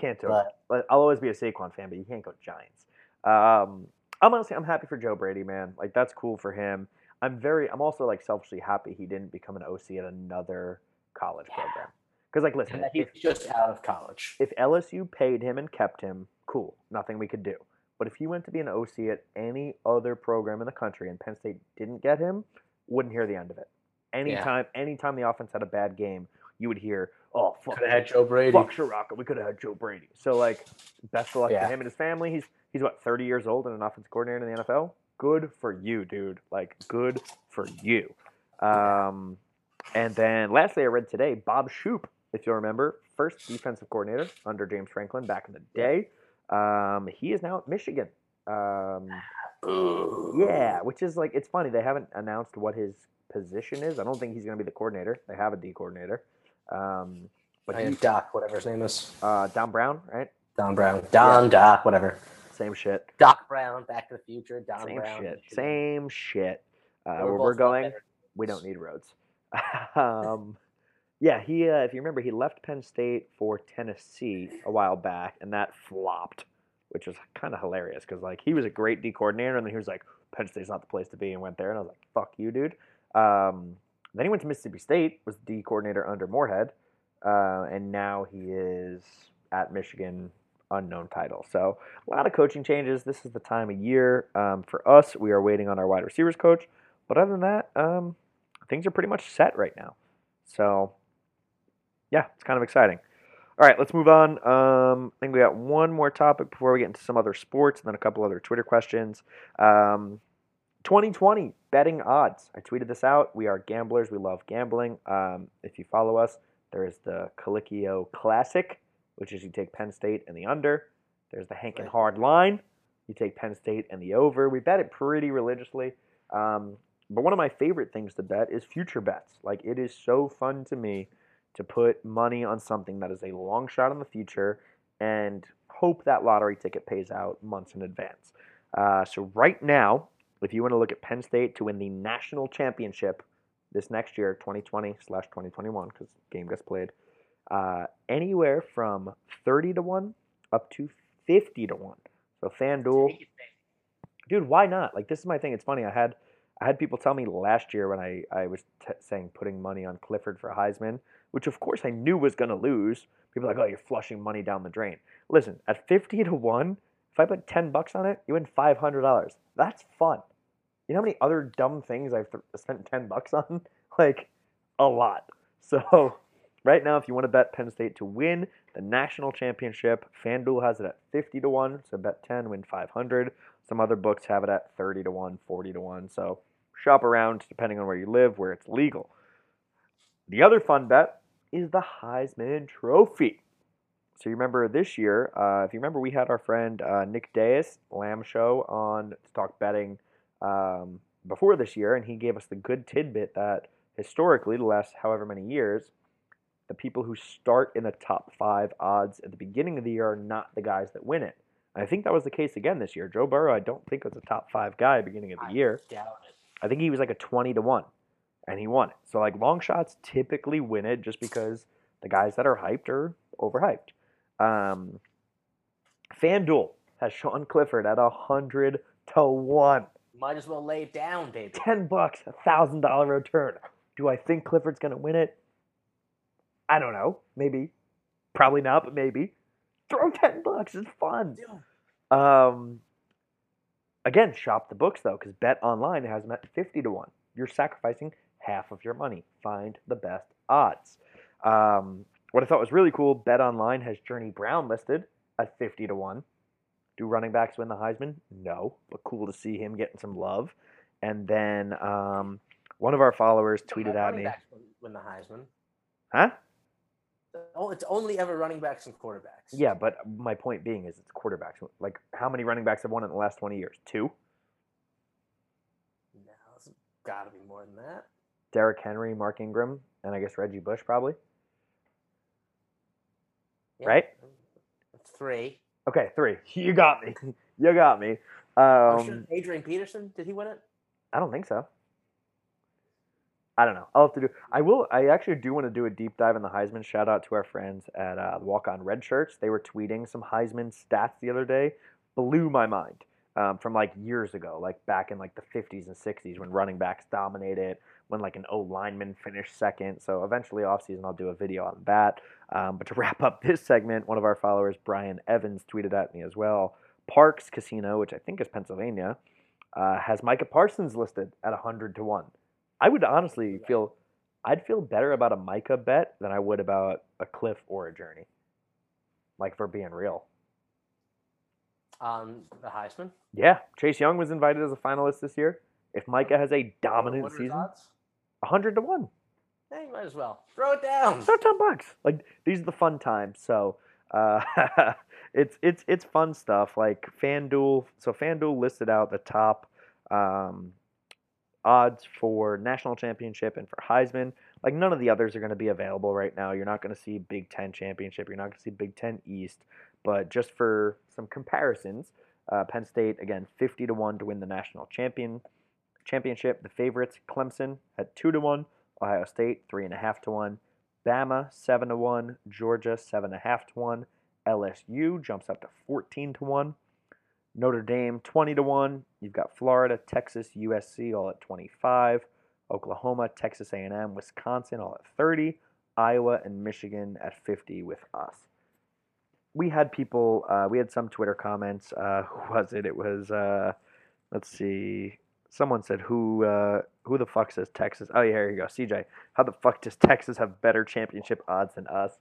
Can't do it. but But I'll always be a Saquon fan, but you can't go Giants. Um, I'm honestly, I'm happy for Joe Brady, man. Like that's cool for him. I'm very, I'm also like selfishly happy he didn't become an OC at another college Yeah. program. Because like, listen, he's if, just out of college. if LSU paid him and kept him, cool, nothing we could do. But if he went to be an OC at any other program in the country and Penn State didn't get him, wouldn't hear the end of it. Anytime, anytime the offense had a bad game, you would hear, "Oh fuck, Could have had Joe Brady. fuck Ciarrocca, we could have had Joe Brady." So like, best of luck Yeah. to him and his family. He's he's what 30 years old and an offensive coordinator in the NFL. Good for you, dude. Like, good for you. Um, and then lastly, I read today Bob Shoop, if you'll remember, first defensive coordinator under James Franklin back in the day. Um, he is now at Michigan. Um, yeah, which is like it's funny they haven't announced what his position is. I don't think he's going to be the coordinator. They have a D coordinator, um, but I he, Doc, whatever his name is. uh, Don Brown, right? Don Brown. Don Doc, whatever. Same shit. Doc Brown, Back to the Future. Don Brown. Same Brown. shit. Same shit. Uh, where we're going, we don't need roads. um, yeah, he. Uh, if you remember, he left Penn State for Tennessee a while back, and that flopped, which was kind of hilarious because like he was a great D coordinator, and then he was like, Penn State's not the place to be, and went there, and I was like, fuck you, dude. Um, then he went to Mississippi State, was the D coordinator under Moorhead, uh, and now he is at Michigan, unknown title. So a lot of coaching changes. This is the time of year um, for us. We are waiting on our wide receivers coach, but other than that, um, things are pretty much set right now. So yeah, it's kind of exciting. All right, let's move on. Um, I think we got one more topic before we get into some other sports, and then a couple other Twitter questions. Um, 2020 betting odds. I tweeted this out. We are gamblers. We love gambling. Um, if you follow us, there is the Colicchio Classic, which is you take Penn State and the under. There's the Hank and Right. Hard line. You take Penn State and the over. We bet it pretty religiously. Um, but one of my favorite things to bet is future bets. Like it is so fun to me to put money on something that is a long shot in the future and hope that lottery ticket pays out months in advance. Uh, so right now, if you want to look at Penn State to win the national championship this next year, 2020 slash 2021, because game gets played, uh, anywhere from 30 to one up to 50 to one. So FanDuel, dude, why not? Like this is my thing. It's funny. I had I had people tell me last year when I I was t- saying putting money on Clifford for Heisman, which of course I knew was going to lose. People are like, oh, you're flushing money down the drain. Listen, at fifty to one, if I put ten bucks on it, you win five hundred dollars. That's fun. You know how many other dumb things I've th- spent ten bucks on? Like a lot. So right now, if you want to bet Penn State to win the national championship, FanDuel has it at fifty to one. So bet ten, win five hundred. Some other books have it at 30 to 1, 40 to 1. So shop around depending on where you live, where it's legal. The other fun bet is the Heisman Trophy. So you remember this year, uh, if you remember, we had our friend uh, Nick Deis, Lamb Show, on to talk betting um, before this year, and he gave us the good tidbit that historically, the last however many years, the people who start in the top five odds at the beginning of the year are not the guys that win it. I think that was the case again this year. Joe Burrow, I don't think was a top five guy beginning of the I year. doubt it. I think he was like a twenty to one, and he won it. So like long shots typically win it just because the guys that are hyped are overhyped. Um, FanDuel has Sean Clifford at a hundred to one. Might as well lay it down, baby. Ten bucks, a thousand dollar return. Do I think Clifford's gonna win it? I don't know. Maybe. Probably not, but maybe. Throw ten bucks. It's fun. Um, again, shop the books though, because Bet Online has them at fifty to one. You're sacrificing half of your money. Find the best odds. Um, what I thought was really cool, Bet Online has Journey Brown listed at fifty to one. Do running backs win the Heisman? No, but cool to see him getting some love. And then um, one of our followers tweeted at me, backs Win the Heisman. huh? Oh, it's only ever running backs and quarterbacks. Yeah, but my point being is it's quarterbacks. Like, how many running backs have won in the last twenty years? Two. No, it's got to be more than that. Derrick Henry, Mark Ingram, and I guess Reggie Bush probably. Yeah. Right? Three. Okay, three. You got me. You got me. Oh, Um, Adrian Peterson, did he win it? I don't think so. I don't know. I'll have to do. I will. I actually do want to do a deep dive in the Heisman. Shout out to our friends at uh, Walk On Red Shirts. They were tweeting some Heisman stats the other day. Blew my mind um, from like years ago, like back in like the 50s and 60s when running backs dominated, when like an O lineman finished second. So eventually, off season, I'll do a video on that. Um, but to wrap up this segment, one of our followers, Brian Evans, tweeted at me as well. Parx Casino, which I think is Pennsylvania, uh, has Micah Parsons listed at 100 to 1. I would honestly feel I'd feel better about a Micah bet than I would about a Cliff or a Journey. Like for being real. On the Heisman? Yeah, Chase Young was invited as a finalist this year. If Micah has a dominant What season? 100 to 1. Hey, you might as well. Throw it down. So 10 bucks. Like these are the fun times. So uh, it's it's it's fun stuff. Like FanDuel. So FanDuel listed out the top um, odds for national championship and for Heisman. Like none of the others are going to be available right now. You're not going to see Big Ten championship. You're not going to see Big Ten East. But just for some comparisons, uh, Penn State again 50 to one to win the national champion championship. The favorites Clemson at two to one. Ohio State three and a half to one. Bama seven to one. Georgia seven and a half to one. LSU jumps up to fourteen to one. Notre Dame twenty to one. You've got Florida, Texas, USC all at twenty five. Oklahoma, Texas A&M, Wisconsin all at thirty. Iowa and Michigan at fifty with us. We had people. Uh, we had some Twitter comments. Uh, who was it? It was. Uh, let's see. Someone said, "Who uh, who the fuck says Texas?" Oh yeah, here you go, CJ. How the fuck does Texas have better championship odds than us?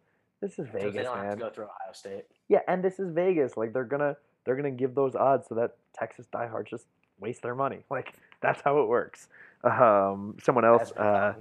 This is So they Vegas, don't have man. to go through Ohio State. Yeah, and this is Vegas. Like they're gonna they're gonna give those odds so that Texas diehards just waste their money. Like that's how it works. Um, someone else, uh,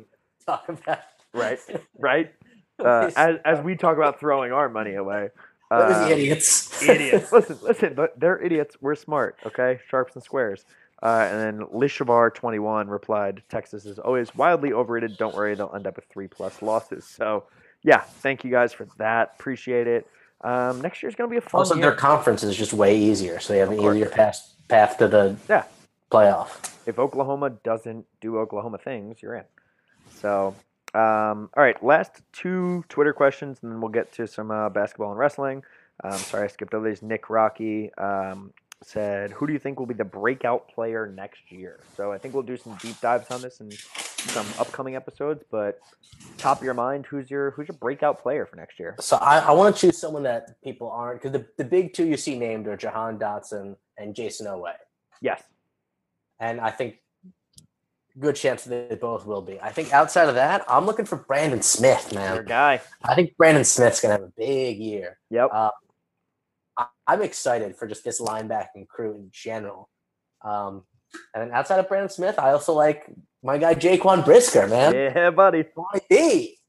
talking about right, right. Uh, as as we talk about throwing our money away. Those um, idiots. idiots. Listen, listen. th- They're idiots. We're smart. Okay, sharps and squares. Uh, and then Lishavar twenty one replied, "Texas is always wildly overrated. Don't worry, they'll end up with three plus losses." So, yeah, thank you guys for that. Appreciate it. Um, next year's gonna be a fun Also, year. their conference is just way easier, so they have Of an course. easier path path to the Yeah. playoff. if Oklahoma doesn't do Oklahoma things, you're in. So, um, all right, last two Twitter questions, and then we'll get to some uh, basketball and wrestling. Um, sorry, I skipped over these. Nick Rocky um, said, "Who do you think will be the breakout player next year?" So I think we'll do some deep dives on this in some upcoming episodes. But top of your mind, who's your who's your breakout player for next year? So I, I want to choose someone that people aren't because the, the big two you see named are Jahan Dotson and Jayson Oweh, Yes, and I think good chance that they both will be. I think outside of that, I'm looking for Brandon Smith, man. your guy. I think Brandon Smith's gonna have a big year. Yep. Uh, I, I'm excited for just this linebacking crew in general. Um, and then outside of Brandon Smith, I also like my guy Jaquan Brisker, man. yeah, buddy.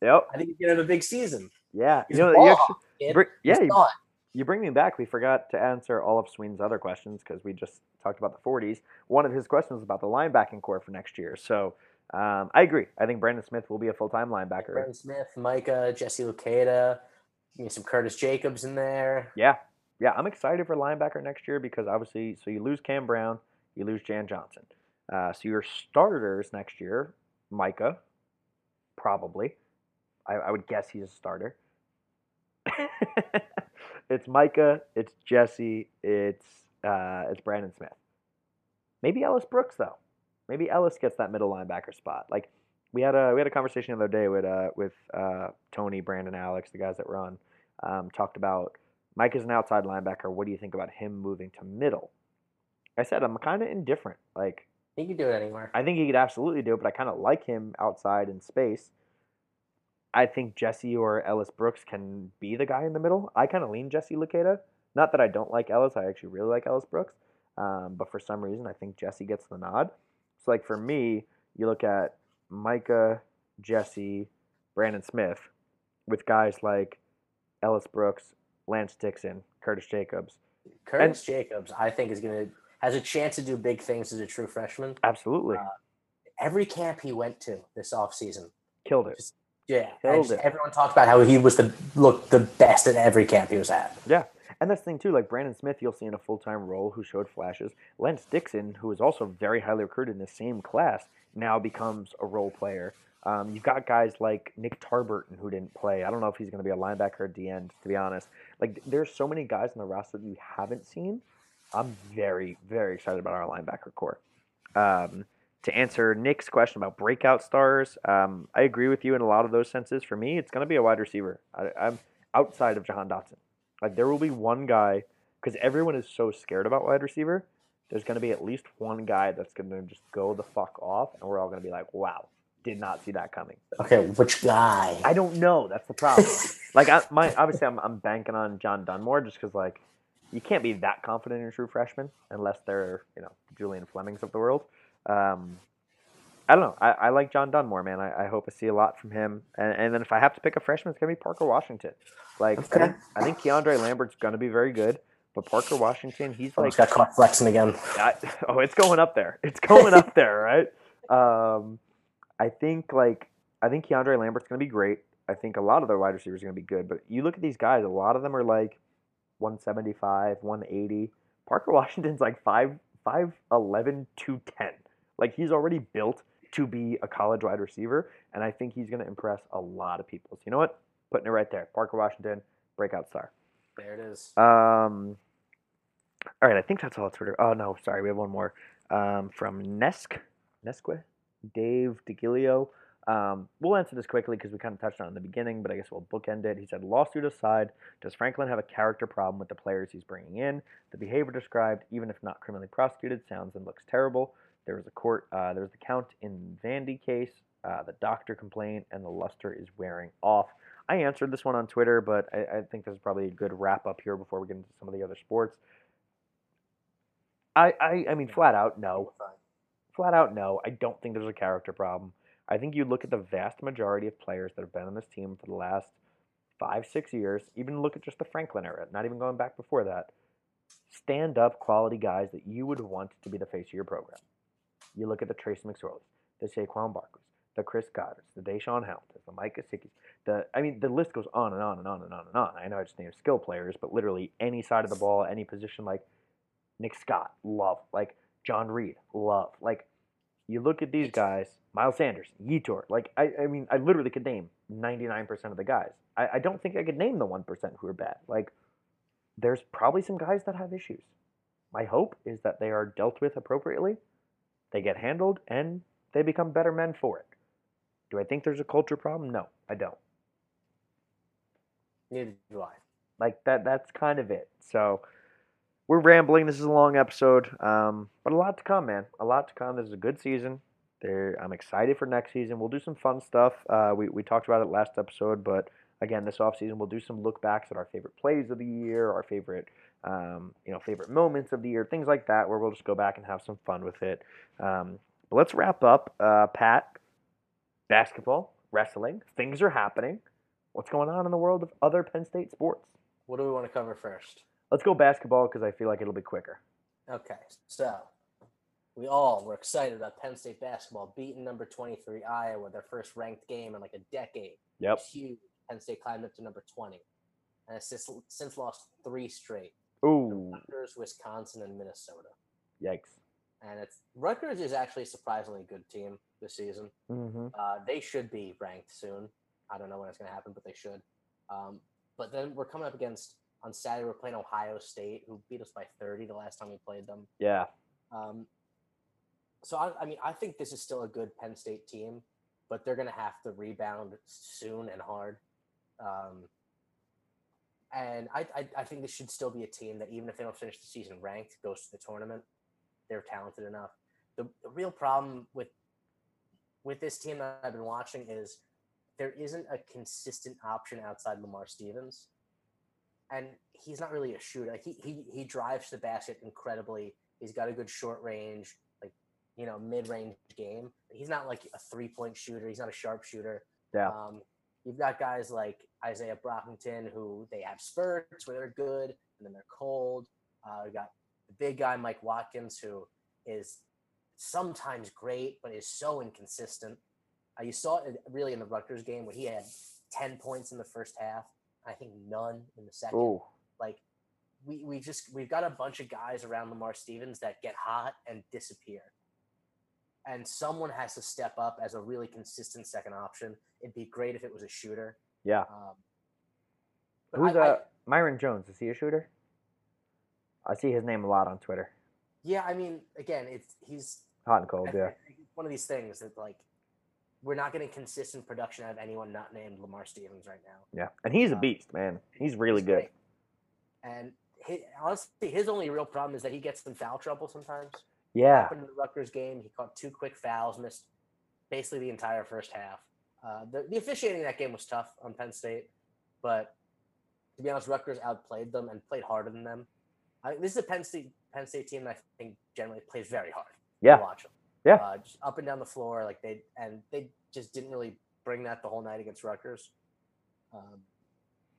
Yep. I think he's gonna have a big season. Yeah. He's You know, ball actually, yeah, He's not. You bring me back. We forgot to answer all of Sween's other questions because we just talked about the 40s. One of his questions was about the linebacking core for next year. So um, I agree. I think Brandon Smith will be a full time linebacker. Brandon Smith, Micah, Jesse give me some Curtis Jacobs in there. Yeah. Yeah. I'm excited for linebacker next year because obviously, so you lose Cam Brown, you lose Jan Johnson. Uh, so your starters next year, Micah, probably. I, I would guess he's a starter. it's Micah, it's Jesse, it's uh, it's Brandon Smith. Maybe Ellis Brooks though. Maybe Ellis gets that middle linebacker spot. Like we had a we had a conversation the other day with uh, with uh, Tony, Brandon, Alex, the guys that were on, um, talked about Mike is an outside linebacker. What do you think about him moving to middle? I said I'm kind of indifferent. Like He could do it anywhere. I think he could absolutely do it, but I kind of like him outside in space. I think Jesse or Ellis Brooks can be the guy in the middle. I kind of lean Jesse Luketa. Not that I don't like Ellis. I actually really like Ellis Brooks. Um, but for some reason, I think Jesse gets the nod. So, like for me, you look at Micah, Jesse, Brandon Smith, with guys like Ellis Brooks, Lance Dixon, Curtis Jacobs. Curtis Jacobs, I think, is gonna has a chance to do big things as a true freshman. Absolutely Uh, Every camp he went to this offseason, killed it. Yeah, just everyone talks about how he was the look the best at every camp he was at. Yeah, and that's the thing too. Like Brandon Smith, you'll see in a full time role who showed flashes. Lance Dixon, who is also very highly recruited in the same class, now becomes a role player. Um, you've got guys like Nick Tarburton who didn't play. I don't know if he's going to be a linebacker at the end, to be honest. Like, there's so many guys in the roster that you haven't seen. I'm very, very excited about our linebacker core. Um, to answer Nick's question about breakout stars, um, I agree with you in a lot of those senses. For me, it's going to be a wide receiver. I, I'm outside of Jahan Dotson. Like, there will be one guy, because everyone is so scared about wide receiver. There's going to be at least one guy that's going to just go the fuck off, and we're all going to be like, wow, did not see that coming. Okay, which guy? I don't know. That's the problem. like, I, my obviously, I'm, I'm banking on John Dunmore just because, like, you can't be that confident in a true freshman unless they're, you know, Julian Flemings of the world. Um, I don't know. I, I like John Dunmore, man. I, I hope I see a lot from him. And, and then if I have to pick a freshman, it's gonna be Parker Washington. Like I, think, I think Keandre Lambert's gonna be very good, but Parker Washington, he's like got caught flexing again. Oh, it's going up there. It's going up there, right? Um, I think like I think Keandre Lambert's going to be great. I think a lot of their wide receivers are going to be good. But you look at these guys, a lot of them are like 175, 180. Parker Washington's like 5, 5'11", 210. Like he's already built to be a college wide receiver, and I think he's going to impress a lot of people. So you know what? Putting it right there. Parker Washington, breakout star. There it is. Um, all right, I think that's all Twitter. Oh no, sorry, we have one more um, from Nesk, Nesque, Dave DeGilio. Um, we'll answer this quickly because we kind of touched on it in the beginning, but I guess we'll bookend it. He said, lawsuit aside, does Franklin have a character problem with the players he's bringing in? The behavior described, even if not criminally prosecuted, sounds and looks terrible. There was a court, uh, there was the count in Vandy case, uh, the doctor complaint, and the luster is wearing off. I answered this one on Twitter, but I, I think this is probably a good wrap up here before we get into some of the other sports. I, I, I mean, flat out, no. Flat out, no. I don't think there's a character problem. I think you look at the vast majority of players that have been on this team for the last five, six years, even look at just the Franklin era, not even going back before that. Stand up quality guys that you would want to be the face of your program. You look at the Tracy McSorleys, the Saquon Barkleys, the Chris Goddards, the DaeSean Hamiltons, the Mike Gesicki's, the I mean the list goes on and on and on and on and on. I know I just named skill players, but literally any side of the ball, any position like Nick Scott, love. Like John Reid, love. Like you look at these guys, Miles Sanders, Yetur. Like I, I mean, I literally could name 99% of the guys. I, I don't think I could name the 1% who are bad. Like there's probably some guys that have issues. My hope is that they are dealt with appropriately, they get handled, and they become better men for it. Do I think there's a culture problem? No, I don't. Neither do I. Like that that's kind of it. So we're rambling. This is a long episode. Um, but a lot to come, man. A lot to come. This is a good season. There I'm excited for next season. We'll do some fun stuff. Uh, we, we talked about it last episode, but again, this offseason we'll do some look backs at our favorite plays of the year, our favorite um, you know, favorite moments of the year, things like that, where we'll just go back and have some fun with it. Um, but let's wrap up. Uh, Pat, basketball, wrestling, things are happening. What's going on in the world of other Penn State sports? What do we want to cover first? Let's go basketball because I feel like it'll be quicker. Okay, so we all were excited about Penn State basketball beating number 23 Iowa, their first ranked game in like a decade. Yep. Huge. Penn State climbed up to number 20 and has since, since lost three straight. Ooh, Rutgers, Wisconsin, and Minnesota. yikes. And it's Rutgers is actually a surprisingly good team this season. Mm-hmm. Uh, they should be ranked soon. I don't know when it's going to happen, but they should. Um, but then we're coming up against on Saturday. We're playing Ohio State, who beat us by 30 the last time we played them. Yeah. Um, so I, I mean, I think this is still a good Penn State team, but they're going to have to rebound soon and hard. Um, and I, I, I think this should still be a team that even if they don't finish the season ranked, goes to the tournament. They're talented enough. The, the real problem with with this team that I've been watching is there isn't a consistent option outside Lamar Stevens, and he's not really a shooter. Like he he he drives the basket incredibly. He's got a good short range, like you know, mid range game. He's not like a three point shooter. He's not a sharp shooter. Yeah. Um, you've got guys like Izaiah Brockington who they have spurts where they're good and then they're cold. Uh, we got the big guy Mike Watkins who is sometimes great but is so inconsistent. Uh, you saw it really in the Rutgers game where he had ten points in the first half. I think none in the second Ooh. like we we just we've got a bunch of guys around Lamar Stevens that get hot and disappear. And someone has to step up as a really consistent second option. It'd be great if it was a shooter. Yeah. Um, Who's I- I- uh Myreon Jones? Is he a shooter? I see his name a lot on Twitter. yeah, I mean, again, it's he's Hot and cold, I yeah. one of these things that like we're not getting consistent production out of anyone not named Lamar Stevens right now. Yeah. And he's a Uh, beast, man. He's really He's good. And hi honestly, his only real problem is that he gets in foul trouble sometimes. Yeah. happened in the Rutgers game. He caught two quick fouls, missed basically the entire first half. Uh, the, the officiating in that game was tough on Penn State, but to be honest, Rutgers outplayed them and played harder than them. I, this is a Penn State Penn State team that I think generally plays very hard. to Yeah. watch them. Yeah. uh, just up and down the floor, like they and they just didn't really bring that the whole night against Rutgers. Um,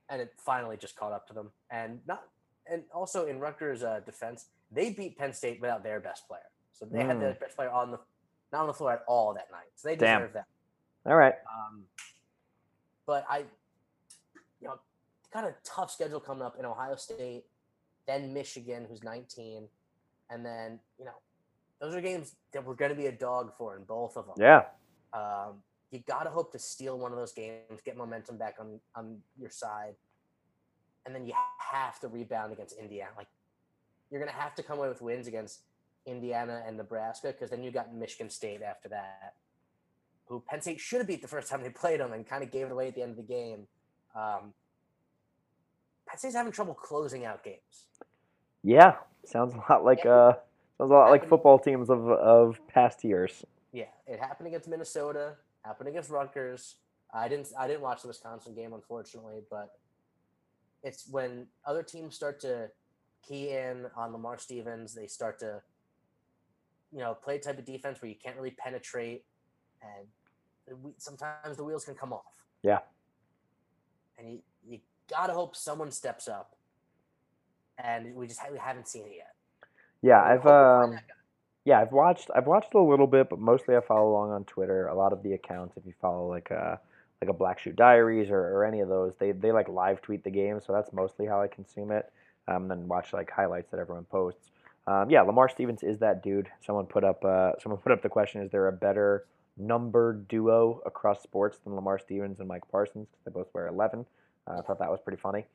and it finally just caught up to them. And not and also in Rutgers' uh, defense, they beat Penn State without their best player. So they had their best player on the not on the floor at all that night. So they Damn. deserve that. All right. Um, but I, you know, got a tough schedule coming up in Ohio State, then Michigan, who's 19, and then you know, those are games that we're going to be a dog for in both of them. Yeah. Um, you got to hope to steal one of those games, get momentum back on on your side, and then you have to rebound against Indiana. Like you're going to have to come away with wins against Indiana and Nebraska because then you got Michigan State after that, who Penn State should have beat the first time they played them and kind of gave it away at the end of the game. Um, Penn State's having trouble closing out games. Yeah. Sounds a lot like Yeah. uh sounds a lot like football teams of of past years. Yeah, it happened against Minnesota, happened against Rutgers. I didn't I didn't watch the Wisconsin game unfortunately, but it's when other teams start to key in on Lamar Stevens, they start to you know, play a type of defense where you can't really penetrate and the whe- sometimes the wheels can come off. Yeah. And you you got to hope someone steps up. And we just we haven't seen it yet. Yeah, We I've we um yeah, I've watched I've watched a little bit, but mostly I follow along on Twitter. A lot of the accounts, if you follow like a like a Black Shoe Diaries or, or any of those, they they like live tweet the game, so that's mostly how I consume it. Um, and then watch like highlights that everyone posts. Um, yeah, Lamar Stevens is that dude. Someone put up uh, someone put up the question: Is there a better number duo across sports than Lamar Stevens and Micah Parsons? 'Cause they both wear eleven. Uh, I thought that was pretty funny.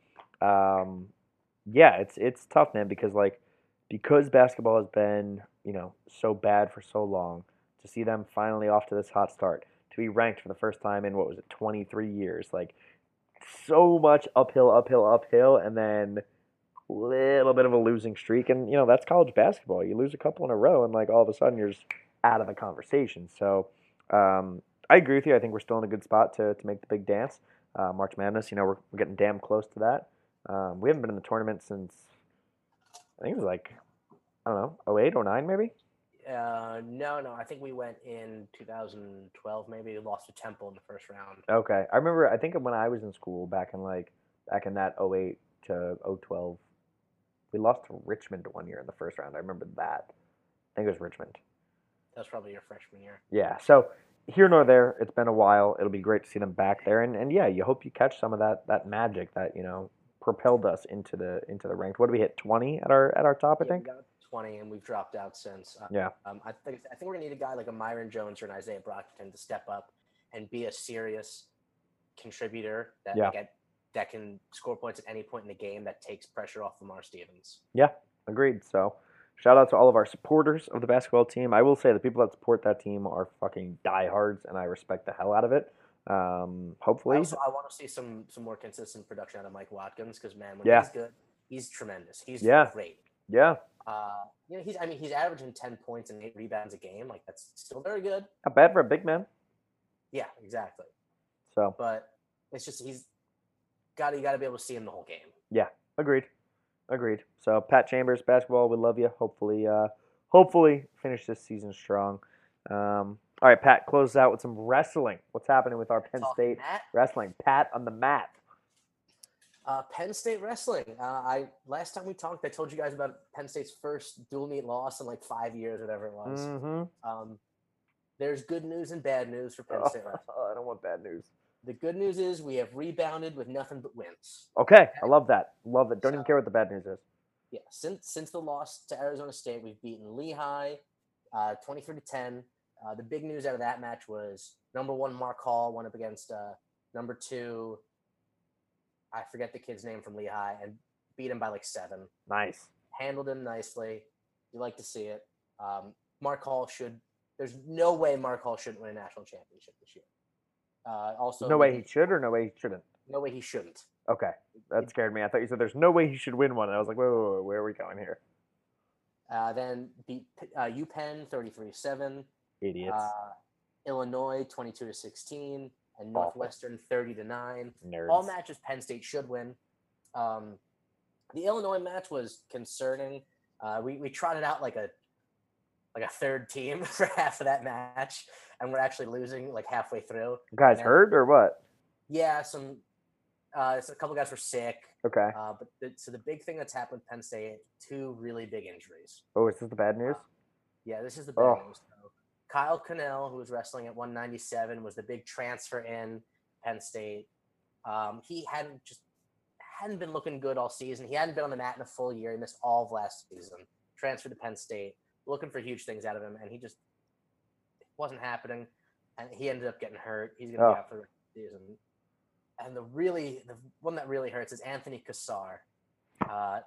Um, yeah, it's it's tough, man, because like because basketball has been you know so bad for so long, to see them finally off to this hot start, to be ranked for the first time in what was it, 23 years, like so much uphill, uphill, uphill, and then little bit of a losing streak, and you know that's college basketball. You lose a couple in a row, and like all of a sudden you're just out of the conversation. So um, I agree with you. I think we're still in a good spot to to make the big dance. Uh, March Madness, you know, we're, we're getting damn close to that. Um, we haven't been in the tournament since I think it was like I don't know, 08, 09 maybe. Uh, no, no. I think we went in 2012. Maybe we lost to Temple in the first round. Okay, I remember. I think when I was in school back in like back in that 08 to 012, we lost to Richmond one year in the first round. I remember that. I think it was Richmond. That was probably your freshman year. Yeah. So here nor there, it's been a while. It'll be great to see them back there, and, and yeah, you hope you catch some of that that magic that you know propelled us into the into the ranked. What did we hit? Twenty at our at our top, I Yeah, think. got 20, and we've dropped out since. Uh, Yeah. Um, I think I think we're gonna need a guy like a Myreon Jones or an Izaiah Brockington to step up and be a serious contributor that Yeah. get, that can score points at any point in the game that takes pressure off Lamar Stevens. Yeah, agreed. So shout out to all of our supporters of the basketball team. I will say the people that support that team are fucking diehards, and I respect the hell out of it. Um, hopefully, also, I want to see some some more consistent production out of Mike Watkins because man, when Yeah. he's good, he's tremendous. He's Yeah. great. yeah, Uh, you know, he's I mean he's averaging ten points and eight rebounds a game. Like that's still very good. not bad for a big man. Yeah, exactly. So But it's just he's got you got to be able to see him the whole game. Yeah, agreed, agreed. So Pat Chambers, basketball, we love you. Hopefully, uh, hopefully finish this season strong. Um, all right, Pat, close out with some wrestling. What's happening with our Penn Talking State Matt, wrestling? Pat on the mat. uh, Penn State wrestling. Uh, I last time we talked, I told you guys about Penn State's first dual meet loss in like five years, whatever it was. Mm-hmm. Um, there's good news and bad news for Penn State wrestling. I don't want bad news. The good news is we have rebounded with nothing but wins. Okay, I love that. Love it. Don't even care what the bad news is. Yeah, since since the loss to Arizona State, we've beaten Lehigh, uh, twenty three to ten. Uh, the big news out of that match was number one Mark Hall went up against uh, number two. I forget the kid's name from Lehigh and beat him by like seven. Nice. Handled him nicely. You like to see it. Um, Mark Hall should. There's no way Mark Hall shouldn't win a national championship this year. Uh, also, no way he should or no way he shouldn't. no way he shouldn't. Okay, that scared me. I thought you said there's no way he should win one, and I was like, wait, wait, wait, where are we going here? Uh, then beat uh, UPenn 33-7, Idiots, uh, Illinois 22 to 16, and Awful. Northwestern 30 to 9. nerds. All matches Penn State should win. Um, the Illinois match was concerning. Uh, we we trotted out like a like a third team for half of that match, and we're actually losing like halfway through. Guys hurt or what? Yeah, some uh, so a couple guys were sick. Okay. Uh, but the, so the big thing that's happened with Penn State, two really big injuries. Oh, is this the bad news? Yeah, this is the bad Oh. news. So Kyle Conel, who was wrestling at 197, was the big transfer in Penn State. Um, he hadn't just hadn't been looking good all season. He hadn't been on the mat in a full year. He missed all of last season. Transferred to Penn State, looking for huge things out of him, and he just wasn't happening. And he ended up getting hurt. He's going to Oh. be out for the rest of the season. And the really, the one that really hurts is Anthony Cassar. Uh,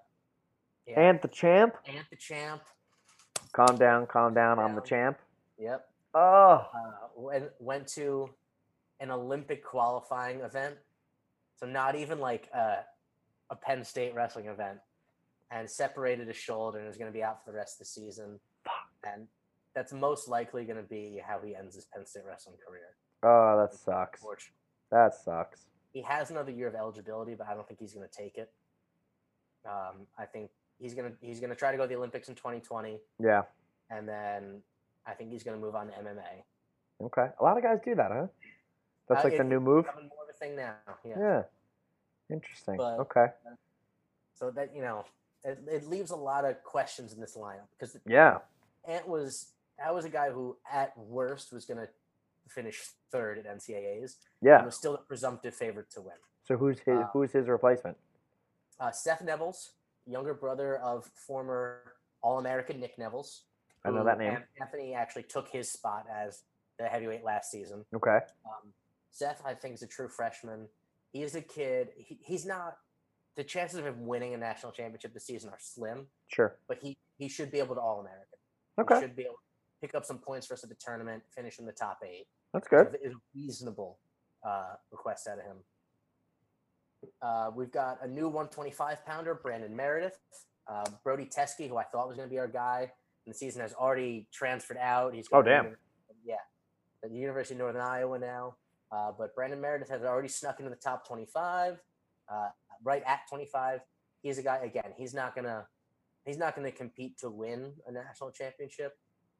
yeah, And the champ. Ant the champ. Calm down, calm down. I'm the champ. Yep. Oh, uh, went went to an Olympic qualifying event, so not even like a, a Penn State wrestling event, and separated his shoulder and is going to be out for the rest of the season. And that's most likely going to be how he ends his Penn State wrestling career. oh, that sucks. That sucks. He has another year of eligibility, but I don't think he's going to take it. Um, I think he's gonna he's gonna try to go to the Olympics in 2020, Yeah. and then I think he's going to move on to MMA. Okay. A lot of guys do that, huh? That's Uh, like the new move. More of a thing now. Yeah. Yeah. Interesting. But- okay. So that you know, it, it leaves a lot of questions in this lineup because Yeah. Ant was that was a guy who at worst was going to finish third at NCAA's and Yeah. was still the presumptive favorite to win. So who's his Uh, who's his replacement? Uh, Seth Nevills, younger brother of former All American Nick Nevills. I know that name. Anthony actually took his spot as the heavyweight last season. Okay. Um, Seth, I think, is a true freshman. He is a kid. He, he's not. The chances of him winning a national championship this season are slim, Sure. but he he should be able to All American. Okay. Should be able to pick up some points for us at the tournament, finish in the top eight. That's good. Is a reasonable uh, request out of him. Uh, we've got a new 125 pounder, Brandon Meredith. Uh, Brody Teske, who I thought was going to be our guy in the season, has already transferred out. He's Oh, going to damn. Yeah, at the University of Northern Iowa now. Uh, but Brandon Meredith has already snuck into the top 25, uh, right at 25. He's a guy again. He's not gonna he's not gonna compete to win a national championship,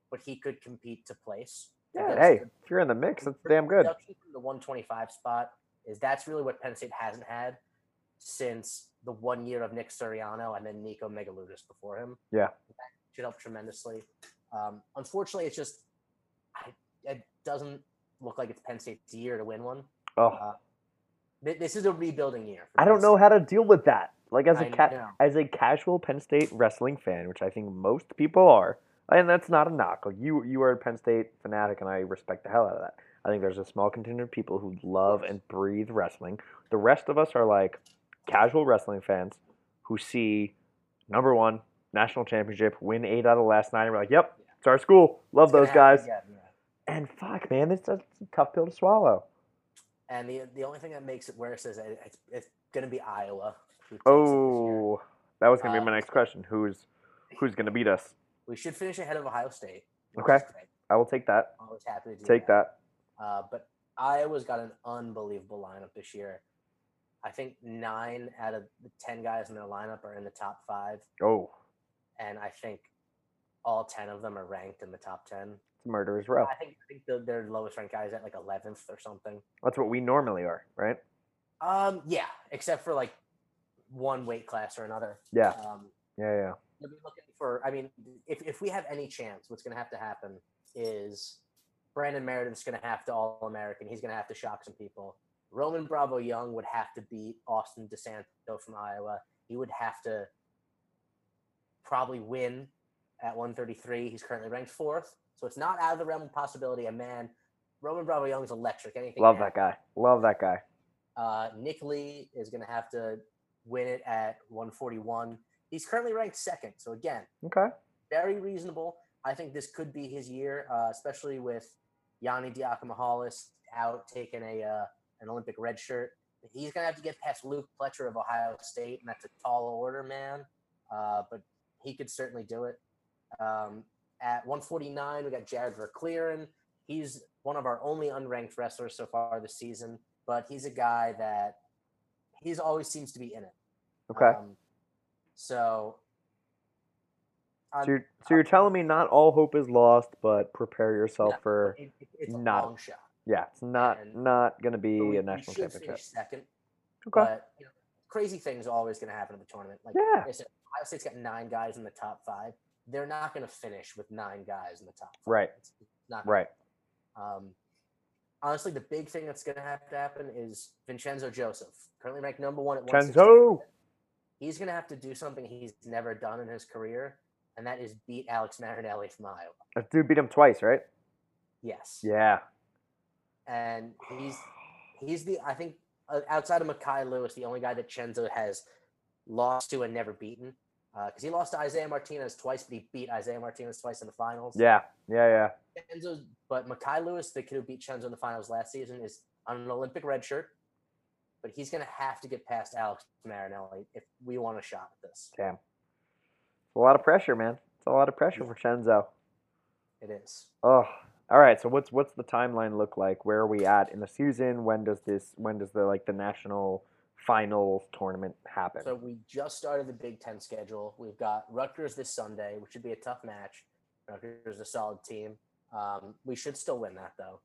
but he could compete to place. Yeah. Hey, the- if you're in the mix, that's damn good. the 125 spot is that's really what Penn State hasn't had since the one year of Nick Suriano and then Nico Megaludis before him. Yeah. That should help tremendously. Um, unfortunately, it's just I, it doesn't look like it's Penn State's year to win one. Oh, Uh, Th- This is a rebuilding year. for I don't know how to deal with that. Like as a know. as a casual Penn State wrestling fan, which I think most people are, and that's not a knock. Like you, you are a Penn State fanatic, and I respect the hell out of that. I think there's a small contingent of people who love and breathe wrestling. The rest of us are like casual wrestling fans who see number one national championship, win eight out of the last nine, and we're like, "Yep, it's our school. Love It's those guys." again, yeah. And fuck, man, it's a, it's a tough pill to swallow. And the the only thing that makes it worse is it- it's, it's going to be Iowa. Who takes it this year. Oh, that was gonna be my Uh, next question. Who's who's gonna beat us? we should finish ahead of Ohio State. Okay. I will take that. I'm always happy to do Take that. Uh, but Iowa's got an unbelievable lineup this year. I think nine out of the ten guys in their lineup are in the top five, Oh, and I think all ten of them are ranked in the top ten. it's murderer's row. I think I think the, their lowest ranked guy is at like eleventh or something. That's what we normally are, right? Um, yeah, except for like one weight class or another. Yeah, Um, yeah, yeah. You'll be looking for. I mean, if if we have any chance, what's going to have to happen is Brandon Meredith's going to have to All American. He's going to have to shock some people. Roman Bravo Young would have to beat Austin DeSanto from Iowa. He would have to probably win at 133. He's currently ranked fourth, so it's not out of the realm of possibility. A man, Roman Bravo Young is electric. Anything Love that guy. Love that guy. uh, Nick Lee is going to have to win it at 141. He's currently ranked second. So, again, Okay. very reasonable. I think this could be his year, uh, especially with Yianni Diakomihalis out taking a uh, an Olympic red shirt. He's going to have to get past Luke Pletcher of Ohio State, and that's a tall order, man. Uh, but he could certainly do it. Um, at 149, we got Jarod Verkleeren. He's one of our only unranked wrestlers so far this season, but he's a guy that he's always seems to be in it. Okay. Um, so, so, you're, so you're telling me not all hope is lost, but prepare yourself No, for it, it- it's a not- long shot. yeah, it's not and- not going to be we, a national championship. second, Okay. but you know, crazy things are always going to happen at the tournament. Like Yeah. I said, Ohio State's got nine guys in the top five. They're not going to finish with nine guys in the top. Five. Right. It's, not Right. Um, honestly, the big thing that's going to have to happen is Vincenzo Joseph, currently ranked number one at Vincenzo! He's going to have to do something he's never done in his career, and that is beat Alex Marinelli from Iowa. That dude beat him twice, right? Yes. Yeah. And he's he's the I think uh, outside of Mekhi Lewis, the only guy that Chenzo has lost to and never beaten. Uh, because he lost to Isaiah Martinez twice, but he beat Isaiah Martinez twice in the finals. Yeah. Yeah. Yeah. Chenzo's, but Mekhi Lewis, the kid who beat Chenzo in the finals last season, is on an Olympic red shirt. But he's going to have to get past Alex Marinelli if we want a shot at this. Damn. It's a lot of pressure, man. It's a lot of pressure for Chenzo. It is. Oh, all right. So what's what's the timeline look like? Where are we at in the season? When does this? When does the like the national finals tournament happen? So we just started the Big Ten schedule. We've got Rutgers this Sunday, which should be a tough match. Rutgers is a solid team. Um, we should still win that though.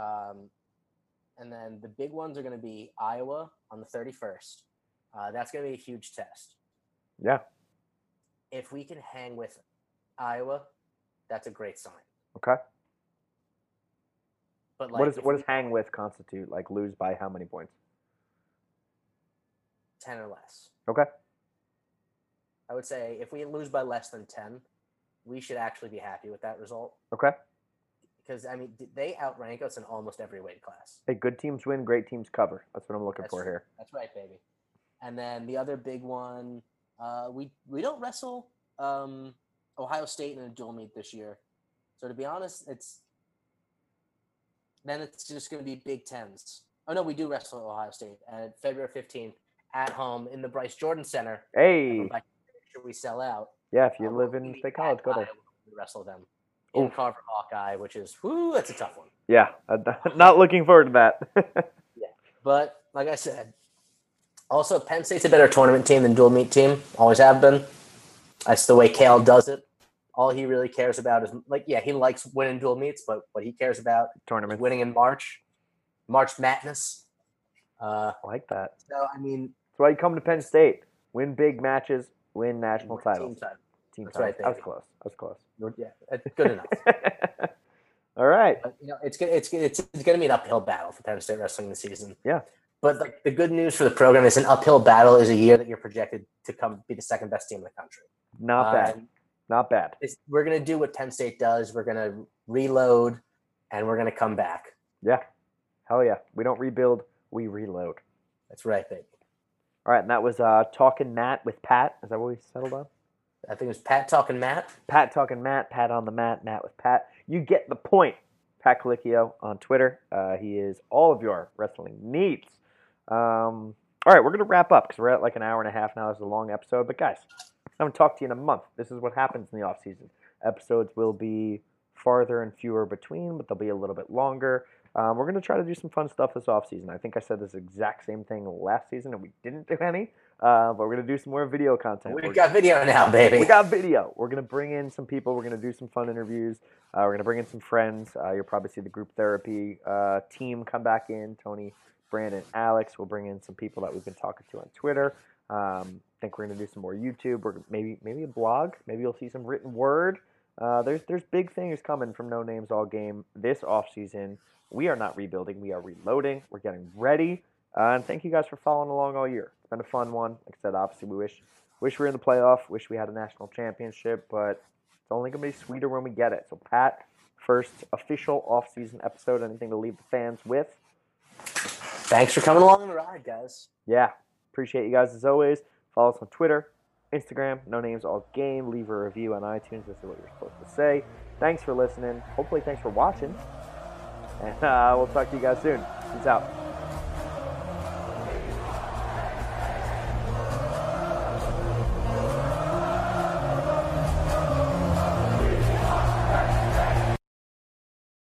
Um, and then the big ones are going to be Iowa on the 31st. Uh, that's going to be a huge test. yeah. If we can hang with Iowa, that's a great sign. Okay. But like, what does what does hang with constitute? Like lose by how many points? 10 or less? Okay. I would say if we lose by less than 10, we should actually be happy with that result. Okay. because I mean they outrank us in almost every weight class. Hey, good teams win, great teams cover. That's what I'm looking That's for here. That's right, baby. And then the other big one, uh, we we don't wrestle um, Ohio State in a dual meet this year. So to be honest, it's then it's just going to be Big Tens. Oh no, we do wrestle Ohio State at February fifteenth at home in the Bryce Jordan Center. Hey, sure we sell out. yeah. If you Uh, live in State College, go there. We wrestle them in Oof. Carver Hawkeye, which is whoo, that's a tough one. Yeah, not looking forward to that. yeah, But like I said, also Penn State's a better tournament team than dual meet team. Always have been. That's the way Cael does it. All he really cares about is like, yeah, he likes winning dual meets, but what he cares about Tournament, winning in March, March Madness. Uh, I like that. so I mean, That's why you come to Penn State. Win big matches, win national team titles. title. Team That's titles. right, That was close. That was close. Yeah, good enough. All right. But you know, it's gonna it's it's, it's going to be an uphill battle for Penn State wrestling this season. Yeah. But the, the good news for the program is an uphill battle is a year that you're projected to come be the second best team in the country. Not Uh, bad. Not bad. it's, we're going to do what Penn State does. We're going to reload, and we're going to come back. Yeah. Hell yeah. We don't rebuild, we reload. That's right, baby. All right, and that was uh, Talking Matt with Pat. Is that what we settled on? I think it was Pat talking Matt. Pat talking Matt, Pat on the mat, Matt with Pat. You get the point. Pat Colicchio on Twitter. Uh, he is all of your wrestling needs. Um, all right, we're going to wrap up because we're at like an hour and a half now. This is a long episode. But guys, I haven't talked to you in a month. This is what happens in the off season. Episodes will be farther and fewer between, but they'll be a little bit longer. Um, we're going to try to do some fun stuff this off season. I think I said this exact same thing last season, and we didn't do any. Uh, but we're going to do some more video content. We're We've got video now, baby. we got video. We're gonna bring in some people. We're gonna do some fun interviews. Uh, we're gonna bring in some friends. Uh, you'll probably see the group therapy uh, team come back in. Tony, Brandon, Alex. We'll bring in some people that we've been talking to on Twitter. Um, I think we're gonna do some more YouTube. We're maybe maybe a blog. Maybe you'll see some written word. Uh, there's there's big things coming from No Names All Game this off season. We are not rebuilding. We are reloading. We're getting ready. Uh, and thank you guys for following along all year. It's been a fun one. Like I said, obviously we wish Wish we were in the playoff. Wish we had a national championship, but it's only going to be sweeter when we get it. So, Pat, first official off-season episode. Anything to leave the fans with? Thanks for coming along on the ride, guys. Yeah, appreciate you guys as always. Follow us on Twitter, Instagram, no names all game. Leave a review on iTunes. This is what you're supposed to say. Thanks for listening. Hopefully, thanks for watching. And uh, we'll talk to you guys soon. Peace out.